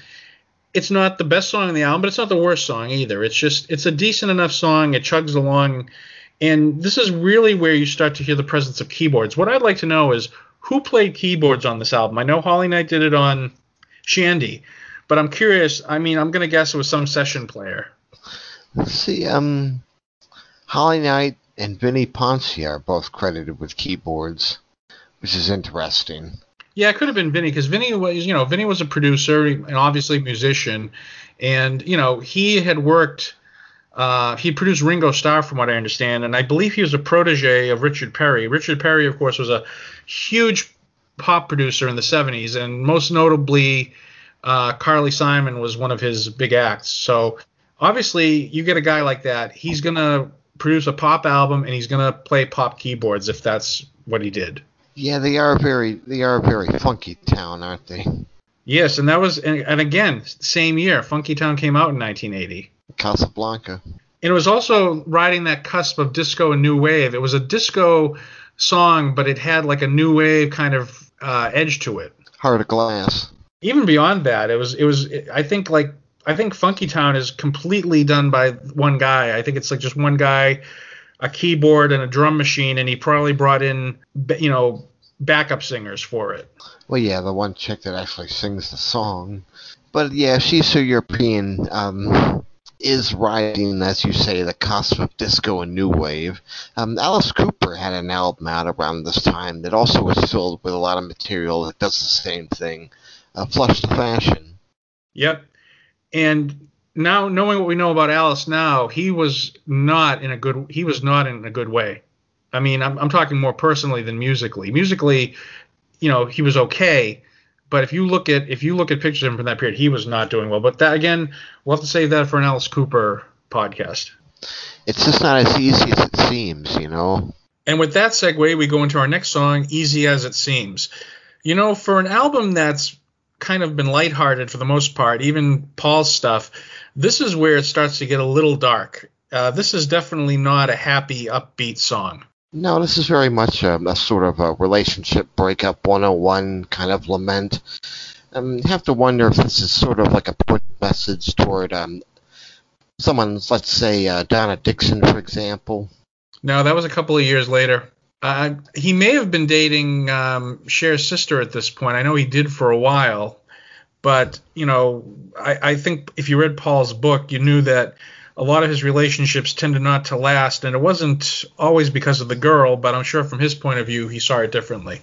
it's not the best song on the album, but it's not the worst song either. It's just it's a decent enough song. It chugs along, and this is really where you start to hear the presence of keyboards. What I'd like to know is who played keyboards on this album. I know Holly Knight did it on Shandi, but I'm curious. I mean, I'm gonna guess it was some session player. Let's see. Um, Holly Knight and Vini Poncia are both credited with keyboards which is interesting. Yeah, it could have been Vini because Vini was, you know, Vini was a producer and obviously musician, and you know he had worked. Uh, he produced Ringo Starr, from what I understand, and I believe he was a protege of Richard Perry. Richard Perry, of course, was a huge pop producer in the 70s, and most notably, uh, Carly Simon was one of his big acts. So obviously, you get a guy like that, he's gonna produce a pop album and he's gonna play pop keyboards if that's what he did. Yeah, they are very they are a very funky town, aren't they? Yes, and that was and, and again same year. Funky Town came out in 1980. Casablanca. And it was also riding that cusp of disco and new wave. It was a disco song, but it had like a new wave kind of uh, edge to it. Heart of Glass. Even beyond that, it was it was I think like I think Funky Town is completely done by one guy. I think it's like just one guy a keyboard and a drum machine, and he probably brought in, you know, backup singers for it. Well, yeah, the one chick that actually sings the song. But yeah, she's so European. Um, is riding, as you say, the cusp of disco and new wave. Um, Alice Cooper had an album out around this time that also was filled with a lot of material that does the same thing. Uh, Flush the Fashion. Yep. And now knowing what we know about Alice now, he was not in a good he was not in a good way. I mean, I'm, I'm talking more personally than musically. Musically, you know, he was okay, but if you look at if you look at pictures of him from that period, he was not doing well. But that again, we'll have to save that for an Alice Cooper podcast. It's just not as easy as it seems, you know. And with that segue, we go into our next song, "Easy as It Seems." You know, for an album that's kind of been lighthearted for the most part, even Paul's stuff, this is where it starts to get a little dark. Uh, this is definitely not a happy, upbeat song. No, this is very much a, a sort of a relationship breakup 101 kind of lament. Um, you have to wonder if this is sort of like a put message toward um, someone's, let's say, uh, Donna Dixon, for example. No, that was a couple of years later. Uh, he may have been dating um, Cher's sister at this point. I know he did for a while. But you know, I, I think if you read Paul's book, you knew that a lot of his relationships tended not to last, and it wasn't always because of the girl, but I'm sure from his point of view, he saw it differently.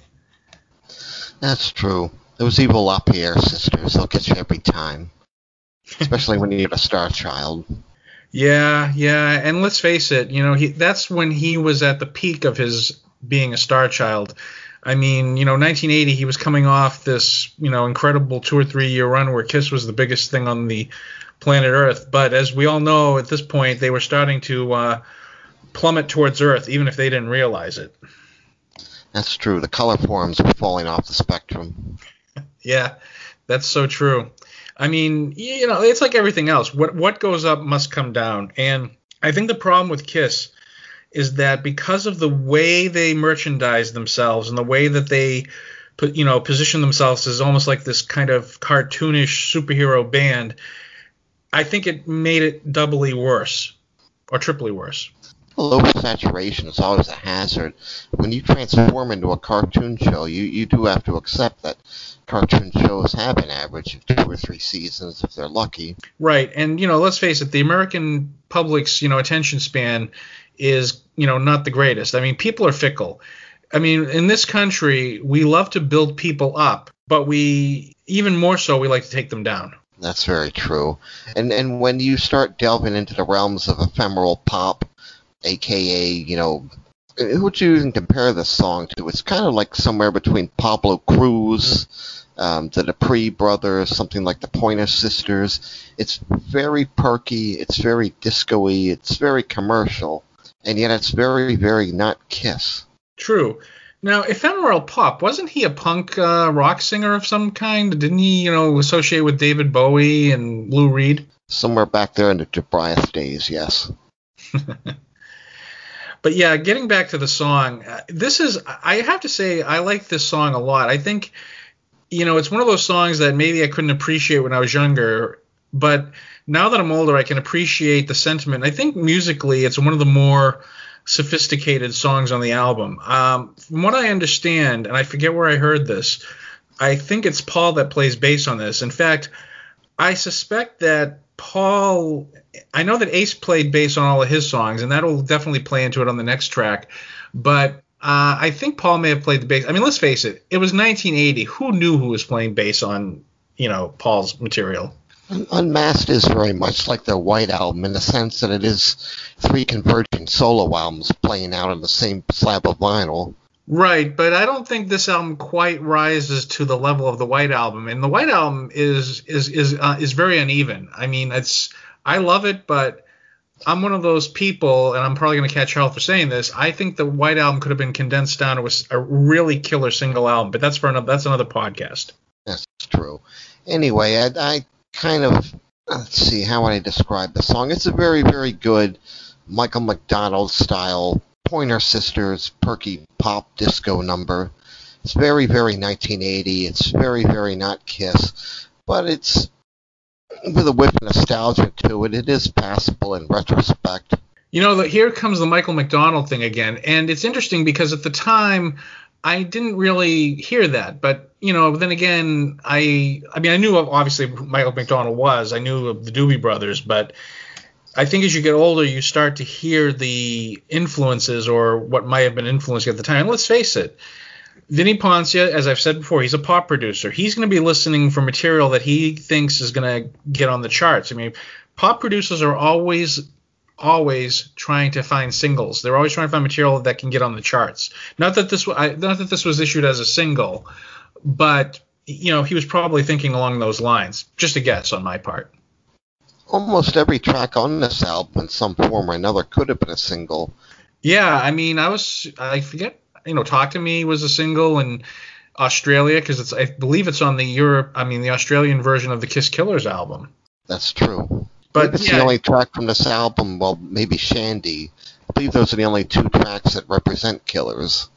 That's true. Those evil LaPiere sisters, they'll get you every time. Especially when you're a star child. Yeah, yeah, and let's face it, you know, he that's when he was at the peak of his being a star child. I mean, you know, 1980, he was coming off this, you know, incredible two or three year run where Kiss was the biggest thing on the planet Earth. But as we all know, at this point, they were starting to uh, plummet towards Earth, even if they didn't realize it. That's true. The color forms were falling off the spectrum. yeah, that's so true. I mean, you know, it's like everything else. What what goes up must come down. And I think the problem with Kiss is that because of the way they merchandise themselves and the way that they you know, position themselves as almost like this kind of cartoonish superhero band, I think it made it doubly worse or triply worse. Well, oversaturation is always a hazard. When you transform into a cartoon show, you, you do have to accept that cartoon shows have an average of two or three seasons if they're lucky. Right, and you know, let's face it, the American public's you know attention span is you know not the greatest. I mean, people are fickle. I mean, in this country, we love to build people up, but we even more so we like to take them down. That's very true. And and when you start delving into the realms of ephemeral pop, aka, you know, who would you even compare this song to? It's kind of like somewhere between Pablo Cruise, um, the Doobie Brothers, something like the Pointer Sisters. It's very perky, it's very disco-y, it's very commercial and yet it's very, very not Kiss. True. Now, Ephemeral Pop, wasn't he a punk uh, rock singer of some kind? Didn't he, you know, associate with David Bowie and Lou Reed? Somewhere back there in the Tobias days, yes. but yeah, getting back to the song, uh, this is, I have to say, I like this song a lot. I think, you know, it's one of those songs that maybe I couldn't appreciate when I was younger, but now that I'm older, I can appreciate the sentiment. I think musically, it's one of the more sophisticated songs on the album. Um, from what I understand, and I forget where I heard this, I think it's Paul that plays bass on this. In fact, I suspect that Paul, I know that Ace played bass on all of his songs, and that'll definitely play into it on the next track. But uh, I think Paul may have played the bass. I mean, let's face it, it was 1980. Who knew who was playing bass on, you know, Paul's material? Unmasked is very much like their White Album in the sense that it is three converging solo albums playing out on the same slab of vinyl. Right, but I don't think this album quite rises to the level of the White Album, and the White Album is is is uh, is very uneven. I mean, it's I love it, but I'm one of those people, and I'm probably going to catch hell for saying this. I think the White Album could have been condensed down to a, a really killer single album, but that's for another that's another podcast. That's true. Anyway, I, I kind of let's see how would I describe the song. It's a very very good Michael McDonald style Pointer Sisters perky pop disco number. It's very very 1980. It's very very not Kiss, but it's with a whiff of nostalgia to it. It is passable in retrospect. You know, here comes the Michael McDonald thing again, and it's interesting because at the time I didn't really hear that, but you know, then again, I I mean, I knew obviously Michael McDonald was. I knew of the Doobie Brothers, but I think as you get older, you start to hear the influences or what might have been influencing at the time. And let's face it, Vini Poncia, as I've said before, he's a pop producer. He's going to be listening for material that he thinks is going to get on the charts. I mean, pop producers are always always trying to find singles. They're always trying to find material that can get on the charts. Not that this not that this was issued as a single, but you know he was probably thinking along those lines. Just a guess on my part. Almost every track on this album, in some form or another, could have been a single. Yeah, I mean, I was I forget. You know, Talk to Me was a single in Australia because it's I believe it's on the Europe. I mean, the Australian version of the Kiss Killers album. That's true. But it's yeah. the only track from this album. Well, maybe Shandi. I believe those are the only two tracks that represent Killers,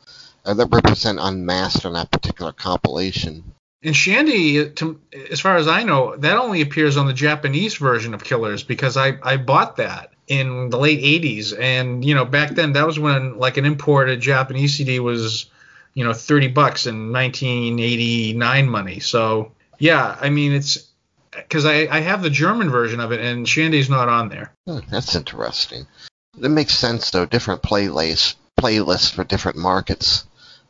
or that represent Unmasked on that particular compilation. And Shandi, to, as far as I know, that only appears on the Japanese version of Killers because I, I bought that in the late 80s. And, you know, back then that was when like an imported Japanese CD was, you know, 30 bucks in 1989 money. So, yeah, I mean, it's because I, I have the German version of it, and Shandi's not on there. Hmm, that's interesting. It makes sense though. Different playlists playlists for different markets.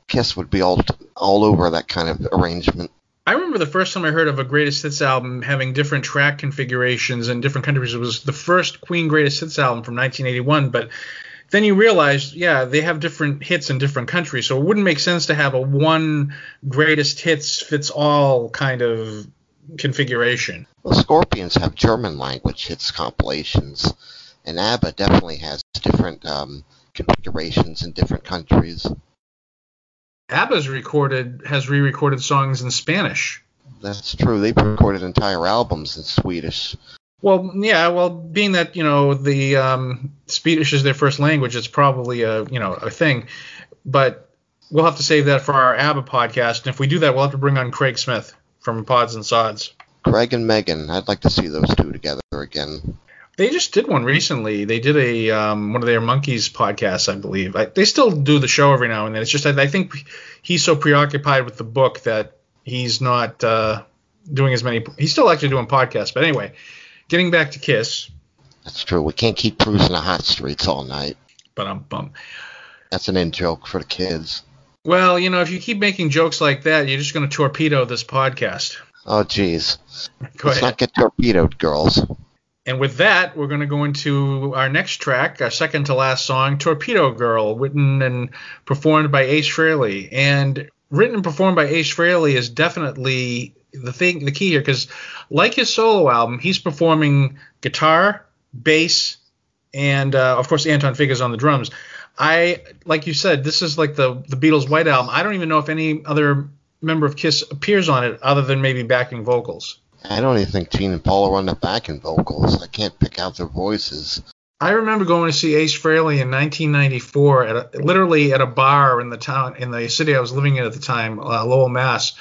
Kiss would be all all over that kind of arrangement. I remember the first time I heard of a greatest hits album having different track configurations in different countries. It was the first Queen greatest hits album from 1981, but then you realize, yeah, they have different hits in different countries, so it wouldn't make sense to have a one greatest hits fits all kind of configuration. Well, Scorpions have German language hits compilations, and ABBA definitely has different um, configurations in different countries. ABBA's recorded has re-recorded songs in Spanish. That's true. They've recorded entire albums in Swedish. Well, yeah. Well, being that you know the um, Swedish is their first language, it's probably a you know a thing. But we'll have to save that for our ABBA podcast, and if we do that, we'll have to bring on Craig Smith from Pods and Sods. Craig and Megan, I'd like to see those two together again. They just did one recently. They did a um, one of their monkeys podcasts, I believe. I, they still do the show every now and then. It's just I, I think he's so preoccupied with the book that he's not uh, doing as many. He's still actually doing podcasts, but anyway, getting back to Kiss. That's true. We can't keep cruising the hot streets all night. But I'm bummed. That's an in joke for the kids. Well, you know, if you keep making jokes like that, you're just going to torpedo this podcast. Oh, jeez. Let's ahead. not get torpedoed, girls. And with that, we're going to go into our next track, our second to last song, Torpedo Girl, written and performed by Ace Frehley. And written and performed by Ace Frehley is definitely the thing, the key here, because like his solo album, he's performing guitar, bass, and uh, of course Anton Fig's on the drums. I, like you said, this is like the the Beatles' White Album. I don't even know if any other member of Kiss appears on it other than maybe backing vocals. I don't even think Gene and Paul are on the backing vocals. I can't pick out their voices. I remember going to see Ace Frehley in 1994 at a, literally at a bar in the town in the city I was living in at the time, uh, Lowell, Mass.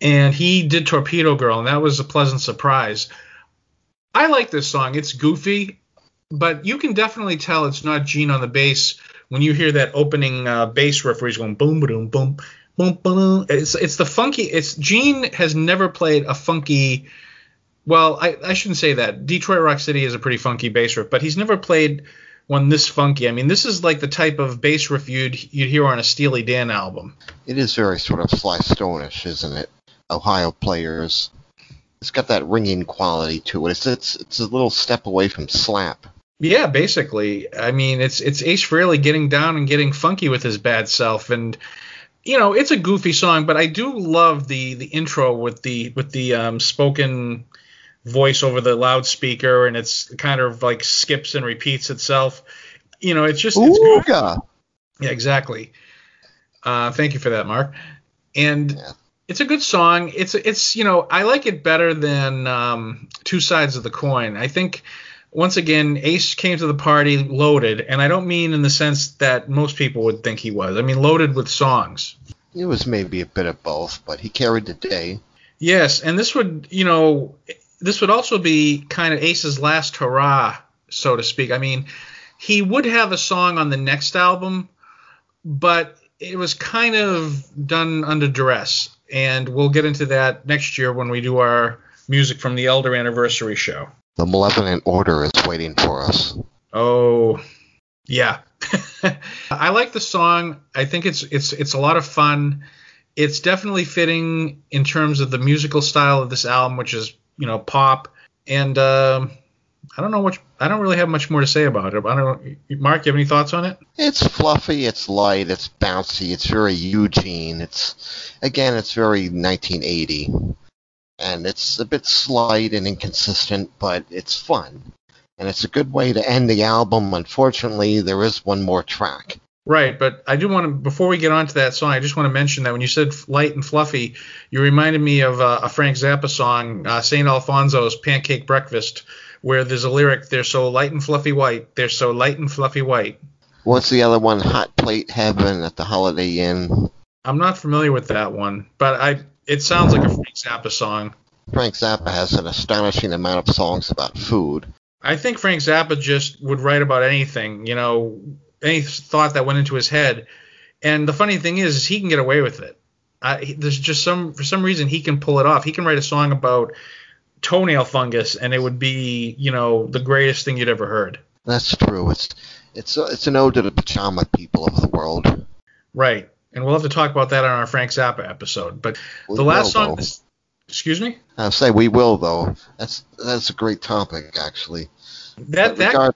And he did Torpedo Girl, and that was a pleasant surprise. I like this song. It's goofy, but you can definitely tell it's not Gene on the bass when you hear that opening uh, bass riff where he's going boom, boom, boom, boom, boom. It's it's the funky. It's Gene has never played a funky. Well, I, I shouldn't say that. Detroit Rock City is a pretty funky bass riff, but he's never played one this funky. I mean, this is like the type of bass riff you'd you'd hear on a Steely Dan album. It is very sort of Sly Stone-ish, isn't it? Ohio players. It's got that ringing quality to it. It's it's it's a little step away from slap. Yeah, basically. I mean, it's it's Ace Frehley getting down and getting funky with his bad self, and you know, it's a goofy song, but I do love the the intro with the with the um, spoken voice over the loudspeaker, and it's kind of like skips and repeats itself. You know, it's just it's goofy. Yeah, exactly. Uh, thank you for that, Mark. And Yeah. it's a good song. It's it's you know I like it better than um, Two Sides of the Coin. I think once again Ace came to the party loaded, and I don't mean in the sense that most people would think he was. I mean loaded with songs. It was maybe a bit of both, but he carried the day. Yes, and this would you know this would also be kind of Ace's last hurrah, so to speak. I mean, he would have a song on the next album, but it was kind of done under duress, and we'll get into that next year when we do our music from the Elder Anniversary show. The malevolent order is waiting for us. Oh, yeah. I like the song. I think it's it's it's a lot of fun. It's definitely fitting in terms of the musical style of this album, which is you know pop. And um I don't know what I don't really have much more to say about it. I don't. Mark, you have any thoughts on it? It's fluffy, it's light, it's bouncy, it's very Eugene. It's again, it's very 1980, and it's a bit slight and inconsistent, but it's fun, and it's a good way to end the album. Unfortunately, there is one more track. Right, but I do want to before we get on to that song, I just want to mention that when you said light and fluffy, you reminded me of uh, a Frank Zappa song, uh, Saint Alfonso's "Pancake Breakfast," where there's a lyric, "They're so light and fluffy white, they're so light and fluffy white." What's the other one? Hot Plate Heaven at the Holiday Inn. I'm not familiar with that one, but I it sounds like a Frank Zappa song. Frank Zappa has an astonishing amount of songs about food. I think Frank Zappa just would write about anything, you know, any thought that went into his head. And the funny thing is, is he can get away with it. I, he- there's just some for some reason he can pull it off. He can write a song about toenail fungus, and it would be, you know, the greatest thing you'd ever heard. That's true. It's it's it's an ode to the pajama people of the world. Right. And we'll have to talk about that on our Frank Zappa episode. But We the last will, song, though. Excuse me. I'll say we will though. That's that's a great topic actually. That that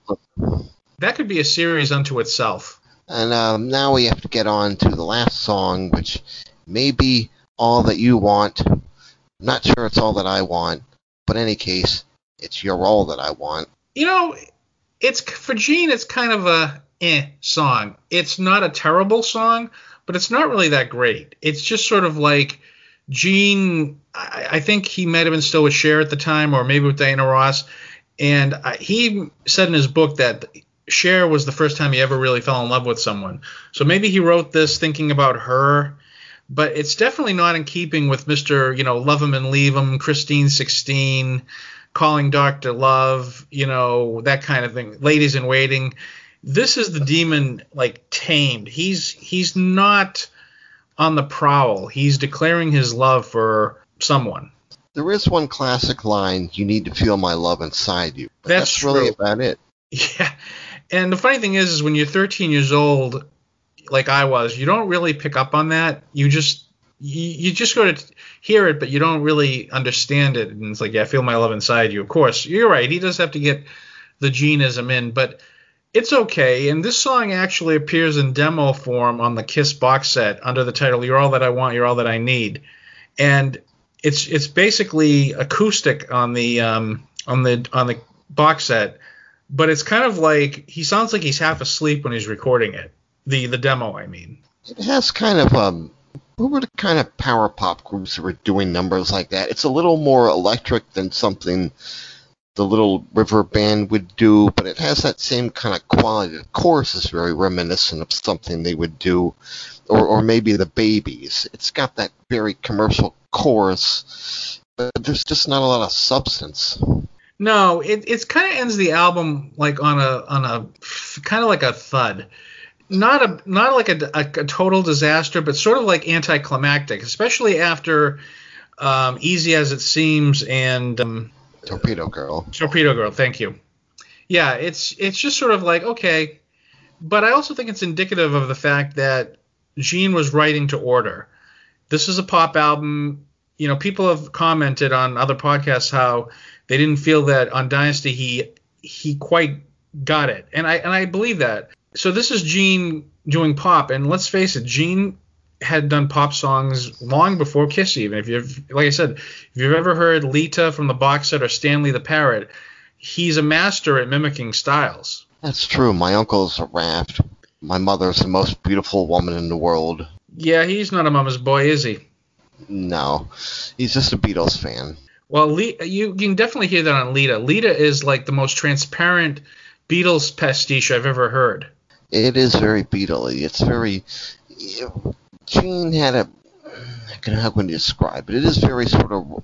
that could be a series unto itself. And um, now we have to get on to the last song, which may be all that you want. I'm not sure it's all that I want, but in any case, it's your all that I want. You know, it's for Gene. It's kind of a eh song. It's not a terrible song, but it's not really that great. It's just sort of like Gene. I, I think he might have been still with Cher at the time, or maybe with Diana Ross. And I, he said in his book that Cher was the first time he ever really fell in love with someone. So maybe he wrote this thinking about her, but it's definitely not in keeping with Mr. You know, Love Him and Leave Him, Christine 16, Calling Dr. Love, you know, that kind of thing, Ladies in Waiting. This is the demon like tamed. He's he's not on the prowl. He's declaring his love for someone. There is one classic line, "You need to feel my love inside you." That's, that's really about it. Yeah, and the funny thing is, is when you're 13 years old, like I was, you don't really pick up on that. You just you, you just go to hear it, but you don't really understand it. And it's like, yeah, I feel my love inside you. Of course, you're right. He does have to get the genism in, but it's okay. And this song actually appears in demo form on the Kiss box set under the title "You're All That I Want, You're All That I Need," and it's it's basically acoustic on the um, on the on the box set but it's kind of like he sounds like he's half asleep when he's recording it. The the demo, I mean. It has kind of um. What were the kind of power pop groups that were doing numbers like that? It's a little more electric than something the Little River Band would do, but it has that same kind of quality. The chorus is very reminiscent of something they would do, or, or maybe the Babys. It's got that very commercial chorus, but there's just not a lot of substance. No, it it's kind of ends the album like on a on a kind of like a thud. Not a not like a, a, a, total disaster, but sort of like anticlimactic, especially after um, Easy as It Seems and um, Torpedo Girl. Torpedo Girl, thank you. Yeah, it's it's just sort of like okay, but I also think it's indicative of the fact that Gene was writing to order. This is a pop album. You know, people have commented on other podcasts how they didn't feel that on Dynasty he he quite got it, and I and I believe that. So this is Gene doing pop, and let's face it, Gene had done pop songs long before Kiss. Even if you've, like I said, if you've ever heard Leeta from the box set or Stanley the Parrot, he's a master at mimicking styles. That's true. My uncle's a raft. My mother's the most beautiful woman in the world. Yeah, he's not a mama's boy, is he? No, he's just a Beatles fan. Well, you, you can definitely hear that on Leeta. Leeta is like the most transparent Beatles pastiche I've ever heard. It is very Beatley. It's very. Gene had a. How can I describe it? But it is very sort of.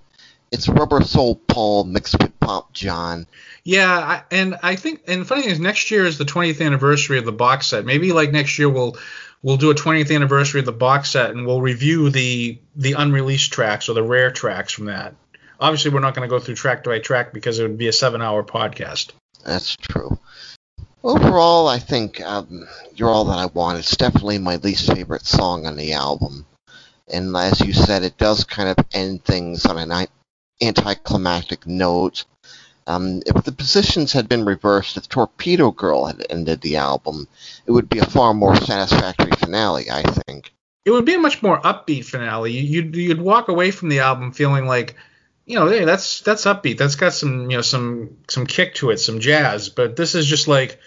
It's Rubber Soul Paul mixed with Pop John. Yeah, I, and I think, and the funny thing is, next year is the 20th anniversary of the box set. Maybe like next year we'll we'll do a 20th anniversary of the box set and we'll review the the unreleased tracks or the rare tracks from that. Obviously, we're not going to go through track by track because it would be a seven-hour podcast. That's true. Overall, I think um, "You're All That I Want" is definitely my least favorite song on the album. And as you said, it does kind of end things on an anticlimactic note. Um, if the positions had been reversed, if Torpedo Girl had ended the album, it would be a far more satisfactory finale, I think. It would be a much more upbeat finale. You'd you'd walk away from the album feeling like you know, hey, that's that's upbeat. That's got some, you know, some some kick to it, some jazz. But this is just like,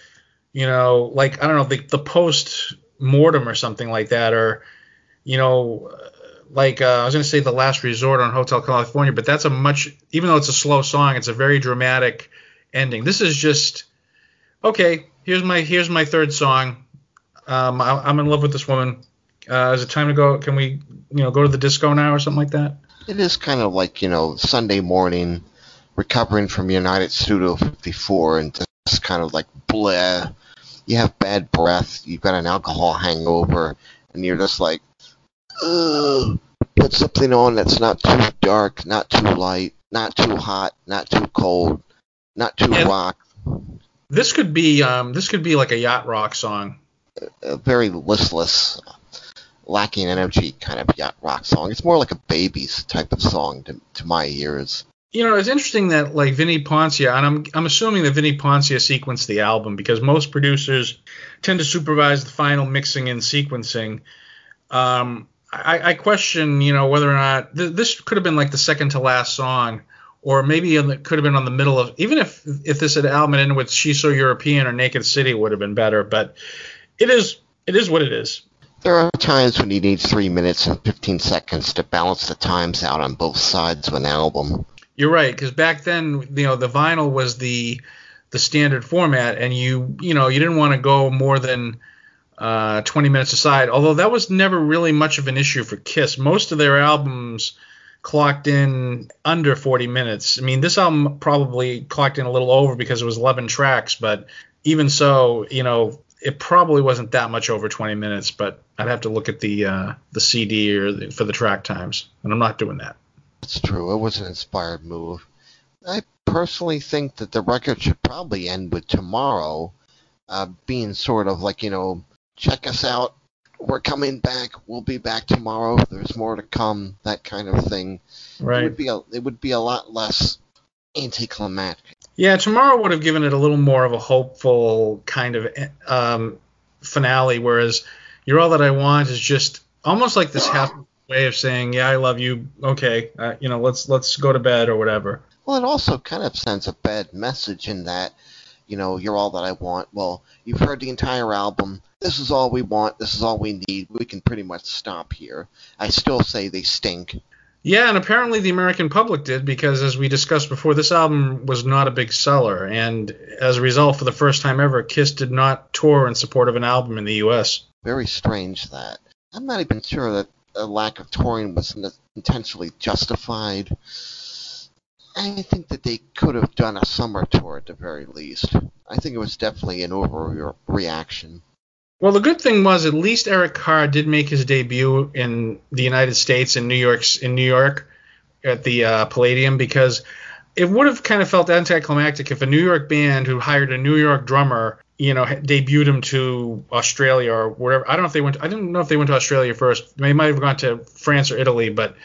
you know, like I don't know, the the post mortem or something like that, or you know, like uh, I was gonna say the last resort on Hotel California, but that's a much, even though it's a slow song, it's a very dramatic ending. This is just okay. Here's my here's my third song. Um, I, am in love with this woman. Uh, is it time to go? Can we, you know, go to the disco now or something like that? it is kind of like, you know, Sunday morning, recovering from United Studio 54 and just kind of like bleh. You have bad breath, you've got an alcohol hangover, and you're just like, Ugh, put something on that's not too dark, not too light, not too hot, not too cold, not too and rock. This could be um, this could be like a yacht rock song. A very listless lacking energy kind of yacht rock song. It's more like a baby's type of song to, to my ears. You know, it's interesting that like Vini Poncia, and I'm I'm assuming that Vini Poncia sequenced the album because most producers tend to supervise the final mixing and sequencing. Um, I, I question, you know, whether or not th- this could have been like the second to last song, or maybe it could have been on the middle of. Even if if this had album ended with "She's So European" or "Naked City" would have been better, but it is it is what it is. There are times when you need three minutes and 15 seconds to balance the times out on both sides of an album. You're right, because back then, you know, the vinyl was the the standard format, and you you know you didn't want to go more than uh, 20 minutes aside. Although that was never really much of an issue for Kiss. Most of their albums clocked in under 40 minutes. I mean, this album probably clocked in a little over because it was 11 tracks, but even so, you know, it probably wasn't that much over 20 minutes. But I'd have to look at the uh, the CD or the, for the track times, and I'm not doing that. That's true. It was an inspired move. I personally think that the record should probably end with tomorrow uh, being sort of like you know check us out. We're coming back. We'll be back tomorrow. There's more to come. That kind of thing. Right. It would be a, it would be a lot less anticlimactic. Yeah, tomorrow would have given it a little more of a hopeful kind of um, finale, whereas "You're All That I Want" is just almost like this half way of saying, "Yeah, I love you. Okay, uh, you know, let's let's go to bed or whatever." Well, it also kind of sends a bad message in that, you know, "You're All That I Want." Well, you've heard the entire album. This is all we want. This is all we need. We can pretty much stop here. I still say they stink. Yeah, and apparently the American public did because, as we discussed before, this album was not a big seller, and as a result, for the first time ever, Kiss did not tour in support of an album in the U.S. Very strange that. I'm not even sure that a lack of touring was intentionally justified. I think that they could have done a summer tour at the very least. I think it was definitely an overreaction. Well, the good thing was at least Eric Carr did make his debut in the United States in New York in New York at the uh, Palladium because it would have kind of felt anticlimactic if a New York band who hired a New York drummer, you know, debuted him to Australia or wherever. I don't know if they went. To, I don't know if they went to Australia first. They might have gone to France or Italy, but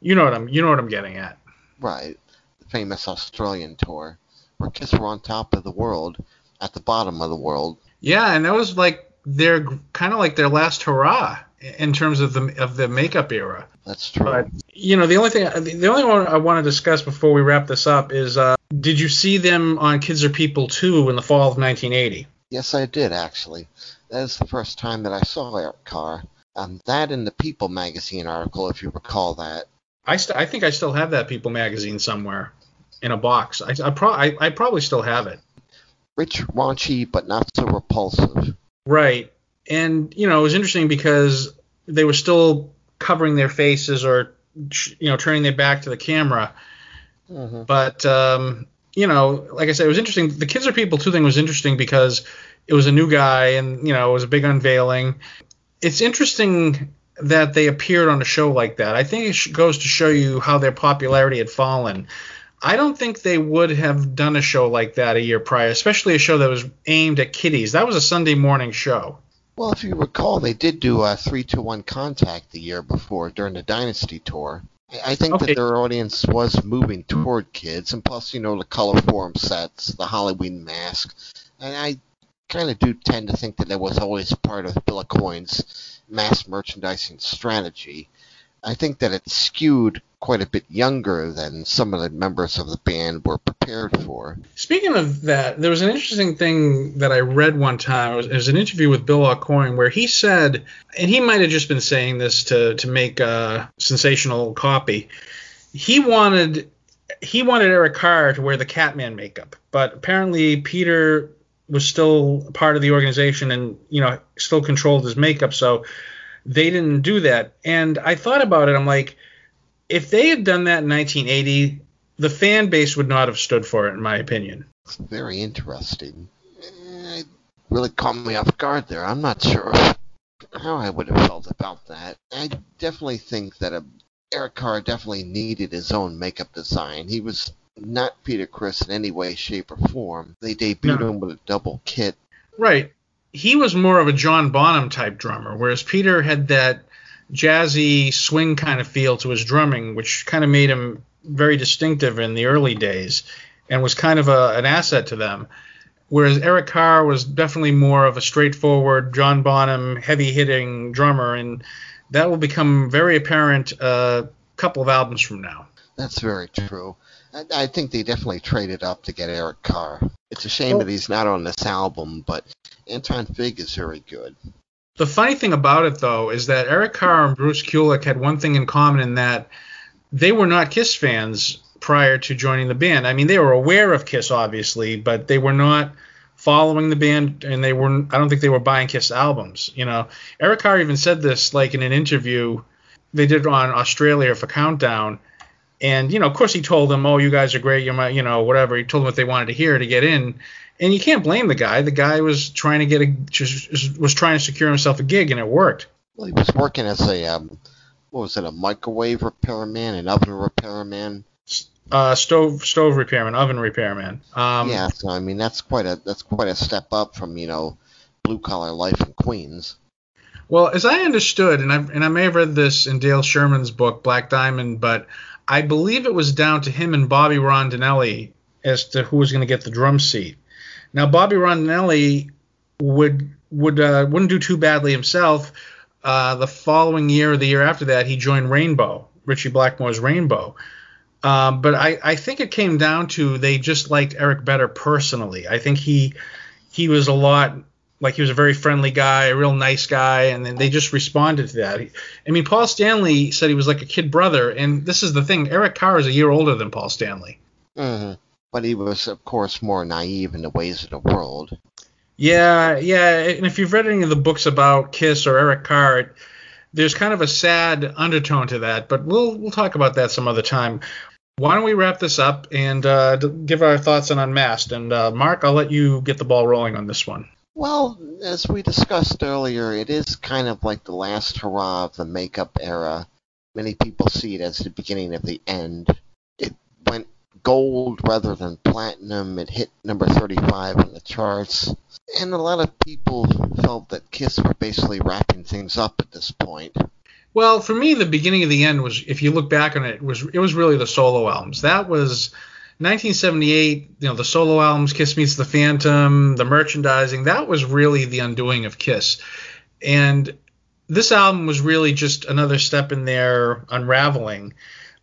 you know what I'm you know what I'm getting at. Right, the famous Australian tour where Kiss were on top of the world, at the bottom of the world. Yeah, and that was like their kind of like their last hurrah in terms of the of the makeup era. That's true. But you know, the only thing, the only one I want to discuss before we wrap this up is, uh, did you see them on Kids Are People Too in the fall of 1980? Yes, I did actually. That is the first time that I saw Eric Carr. Um, that in the People magazine article, if you recall that. I st- I think I still have that People magazine somewhere in a box. I I, pro- I, I probably still have it. Rich, raunchy, but not so repulsive. Right. And, you know, it was interesting because they were still covering their faces or, you know, turning their back to the camera. Mm-hmm. But, um, you know, like I said, it was interesting. The Kids Are People Too thing was interesting because it was a new guy and, you know, it was a big unveiling. It's interesting that they appeared on a show like that. I think it goes to show you how their popularity had fallen. I don't think they would have done a show like that a year prior, especially a show that was aimed at kiddies. That was a Sunday morning show. Well, if you recall, they did do a 3-2-1 Contact the year before during the Dynasty tour. I think Okay. that their audience was moving toward kids, and plus, you know, the color form sets, the Halloween mask, and I kind of do tend to think that that was always part of Bill Aucoin's mass merchandising strategy. I think that it skewed quite a bit younger than some of the members of the band were prepared for. Speaking of that, there was an interesting thing that I read one time. It was, it was an interview with Bill Aucoin where he said, and he might have just been saying this to to make a sensational copy. He wanted he wanted Eric Carr to wear the Catman makeup, but apparently Peter was still part of the organization and you know still controlled his makeup, so they didn't do that. And I thought about it. I'm like, if they had done that in 1980, the fan base would not have stood for it, in my opinion. It's very interesting. Eh, It really caught me off guard there. I'm not sure how I would have felt about that. I definitely think that a, Eric Carr definitely needed his own makeup design. He was not Peter Criss in any way, shape, or form. They debuted No. him with a double kit. Right. He was more of a John Bonham type drummer, whereas Peter had that jazzy swing kind of feel to his drumming, which kind of made him very distinctive in the early days and was kind of a, an asset to them. Whereas Eric Carr was definitely more of a straightforward John Bonham, heavy hitting drummer, and that will become very apparent a couple of albums from now. That's very true. I, I think they definitely traded up to get Eric Carr. It's a shame well, that he's not on this album, but Anton Fig is very good. The funny thing about it, though, is that Eric Carr and Bruce Kulick had one thing in common in that they were not Kiss fans prior to joining the band. I mean, they were aware of Kiss, obviously, but they were not following the band, and they were. I don't think they were buying Kiss albums. You know, Eric Carr even said this, like in an interview they did on Australia for Countdown. And you know, of course, he told them, "Oh, you guys are great. You're my, you know, whatever." He told them what they wanted to hear to get in, and you can't blame the guy. The guy was trying to get a, just, was trying to secure himself a gig, and it worked. Well, he was working as a, um, what was it, a microwave repairman, an oven repairman, uh, stove stove repairman, oven repairman. Um, yeah, so I mean that's quite a that's quite a step up from you know blue collar life in Queens. Well, as I understood, and I and I may have read this in Dale Sherman's book Black Diamond, but I believe it was down to him and Bobby Rondinelli as to who was going to get the drum seat. Now, Bobby Rondinelli would would uh, wouldn't do too badly himself. Uh, the following year or the year after that, he joined Rainbow, Ritchie Blackmore's Rainbow. Um, but I, I think it came down to they just liked Eric better personally. I think he he was a lot like he was a very friendly guy, a real nice guy, and then they just responded to that. I mean, Paul Stanley said he was like a kid brother, and this is the thing: Eric Carr is a year older than Paul Stanley. Mm-hmm. But he was, of course, more naive in the ways of the world. Yeah, yeah, and if you've read any of the books about Kiss or Eric Carr, there's kind of a sad undertone to that. But we'll we'll talk about that some other time. Why don't we wrap this up and uh, give our thoughts on Unmasked? And uh, Mark, I'll let you get the ball rolling on this one. Well, as we discussed earlier, it is kind of like the last hurrah of the makeup era. Many people see it as the beginning of the end. It went gold rather than platinum. It hit number 35 on the charts. And a lot of people felt that Kiss were basically wrapping things up at this point. Well, for me, the beginning of the end was, if you look back on it, was it was really the solo albums. That was 1978. You know, the solo albums, Kiss Meets the Phantom, the merchandising. That was really the undoing of Kiss, and this album was really just another step in their unraveling.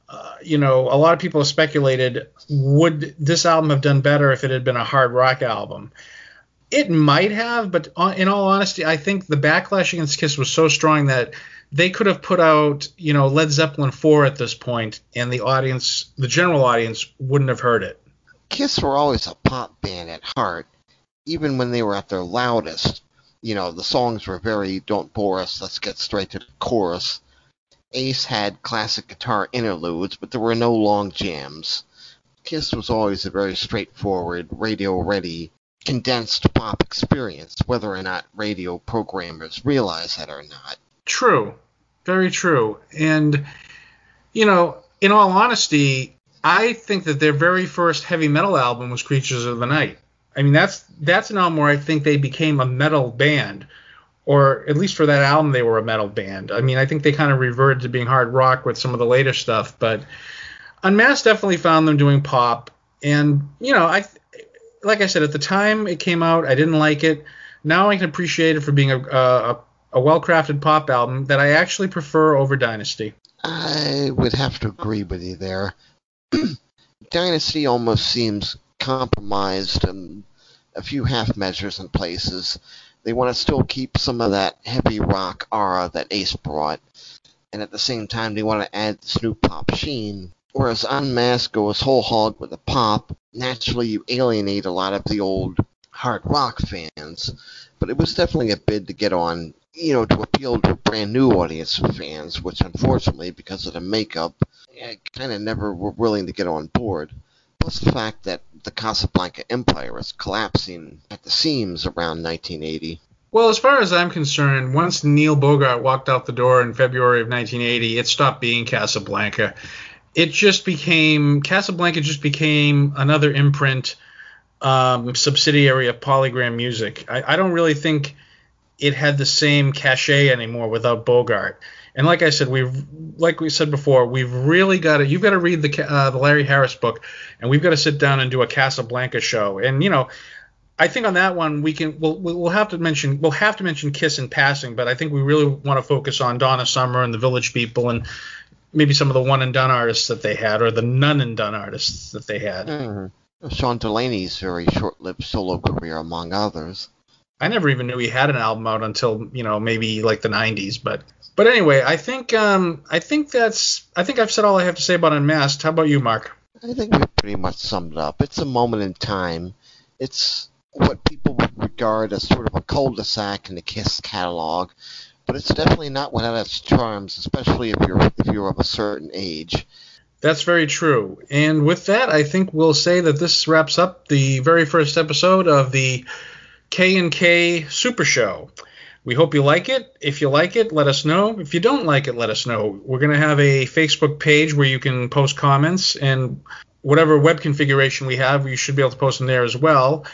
Uh, you know, a lot of people have speculated would this album have done better if it had been a hard rock album? It might have, but in all honesty, I think the backlash against Kiss was so strong that they could have put out, you know, Led Zeppelin 4 at this point, and the audience, the general audience, wouldn't have heard it. Kiss were always a pop band at heart, even when they were at their loudest. You know, the songs were very don't bore us, let's get straight to the chorus. Ace had classic guitar interludes, but there were no long jams. Kiss was always a very straightforward, radio ready, condensed pop experience, whether or not radio programmers realize that or not. True. Very true. And, you know, in all honesty, I think that their very first heavy metal album was Creatures of the Night. I mean, that's that's an album where I think they became a metal band, or at least for that album, they were a metal band. I mean, I think they kind of reverted to being hard rock with some of the later stuff, but Unmasked definitely found them doing pop. And you know, I like I said at the time it came out, I didn't like it. Now I can appreciate it for being a, a, a well-crafted pop album that I actually prefer over Dynasty. I would have to agree with you there. Dynasty almost seems compromised in a few half measures in places. They want to still keep some of that heavy rock aura that Ace brought, and at the same time they want to add this new pop sheen. Whereas Unmasked goes whole hog with the pop, naturally you alienate a lot of the old hard rock fans. But it was definitely a bid to get on you know, to appeal to a brand new audience of fans, which unfortunately, because of the makeup, eh, kind of never were willing to get on board. Plus the fact that the Casablanca Empire is collapsing at the seams around 1980. Well, as far as I'm concerned, once Neil Bogart walked out the door in February of 1980, it stopped being Casablanca. It just became Casablanca just became another imprint um, subsidiary of Polygram Music. I, I don't really think it had the same cachet anymore without Bogart. And like I said, we've like we said before, we've really got to. You've got to read the uh, the Larry Harris book, and we've got to sit down and do a Casablanca show. And you know, I think on that one we can we'll we'll have to mention we'll have to mention Kiss in passing, but I think we really want to focus on Donna Summer and the Village People and maybe some of the one and done artists that they had or the none and done artists that they had. Mm-hmm. Sean Delaney's very short-lived solo career, among others. I never even knew he had an album out until you know maybe like the 90s, but but anyway, I think um, I think that's I think I've said all I have to say about Unmasked. How about you, Mark? I think we pretty much summed it up. It's a moment in time. It's what people would regard as sort of a cul-de-sac in the Kiss catalog, but it's definitely not without its charms, especially if you're if you're of a certain age. That's very true. And with that, I think we'll say that this wraps up the very first episode of the K and K Super Show. We hope you like it. If you like it, let us know. If you don't like it, let us know. We're going to have a Facebook page where you can post comments and whatever web configuration we have, you should be able to post them there as well.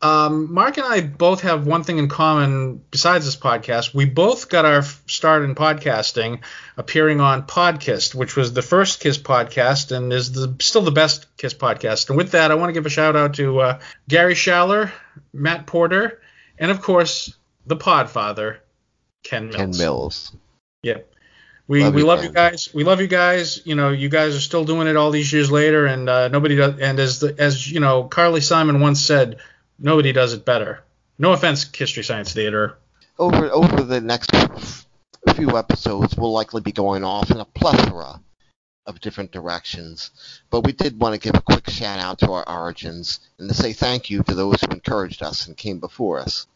Um, Mark and I both have one thing in common besides this podcast. We both got our start in podcasting appearing on Podcast, which was the first Kiss podcast and is the, still the best Kiss podcast. And with that, I want to give a shout out to uh, Gary Schaller, Matt Porter, and of course, the Podfather, Ken Mills. Ken Mills. Yeah. We love we you, love you guys. We love you guys. You know, you guys are still doing it all these years later, and uh, nobody does. And as the, as you know, Carly Simon once said, nobody does it better. No offense, History Science Theater. Over over the next few episodes, we'll likely be going off in a plethora of different directions. But we did want to give a quick shout out to our origins and to say thank you to those who encouraged us and came before us.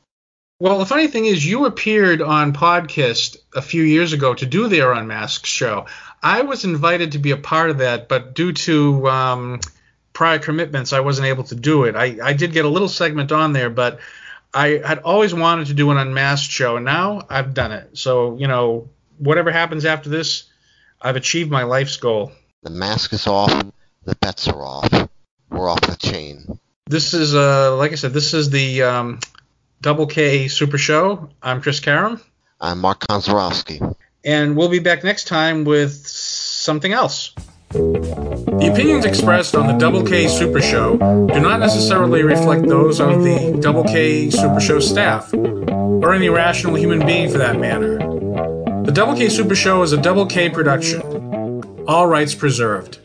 Well, the funny thing is, you appeared on podcast a few years ago to do their Unmasked show. I was invited to be a part of that, but due to um, prior commitments, I wasn't able to do it. I, I did get a little segment on there, but I had always wanted to do an Unmasked show, and now I've done it. So, you know, whatever happens after this, I've achieved my life's goal. The mask is off, the bets are off. We're off the chain. This is, uh, like I said, this is the. Um, Double K Super Show. I'm Chris Karam. I'm Mark Konzarowski. And we'll be back next time with something else. The opinions expressed on the Double K Super Show do not necessarily reflect those of the Double K Super Show staff, or any rational human being for that matter. The Double K Super Show is a Double K production. All rights preserved.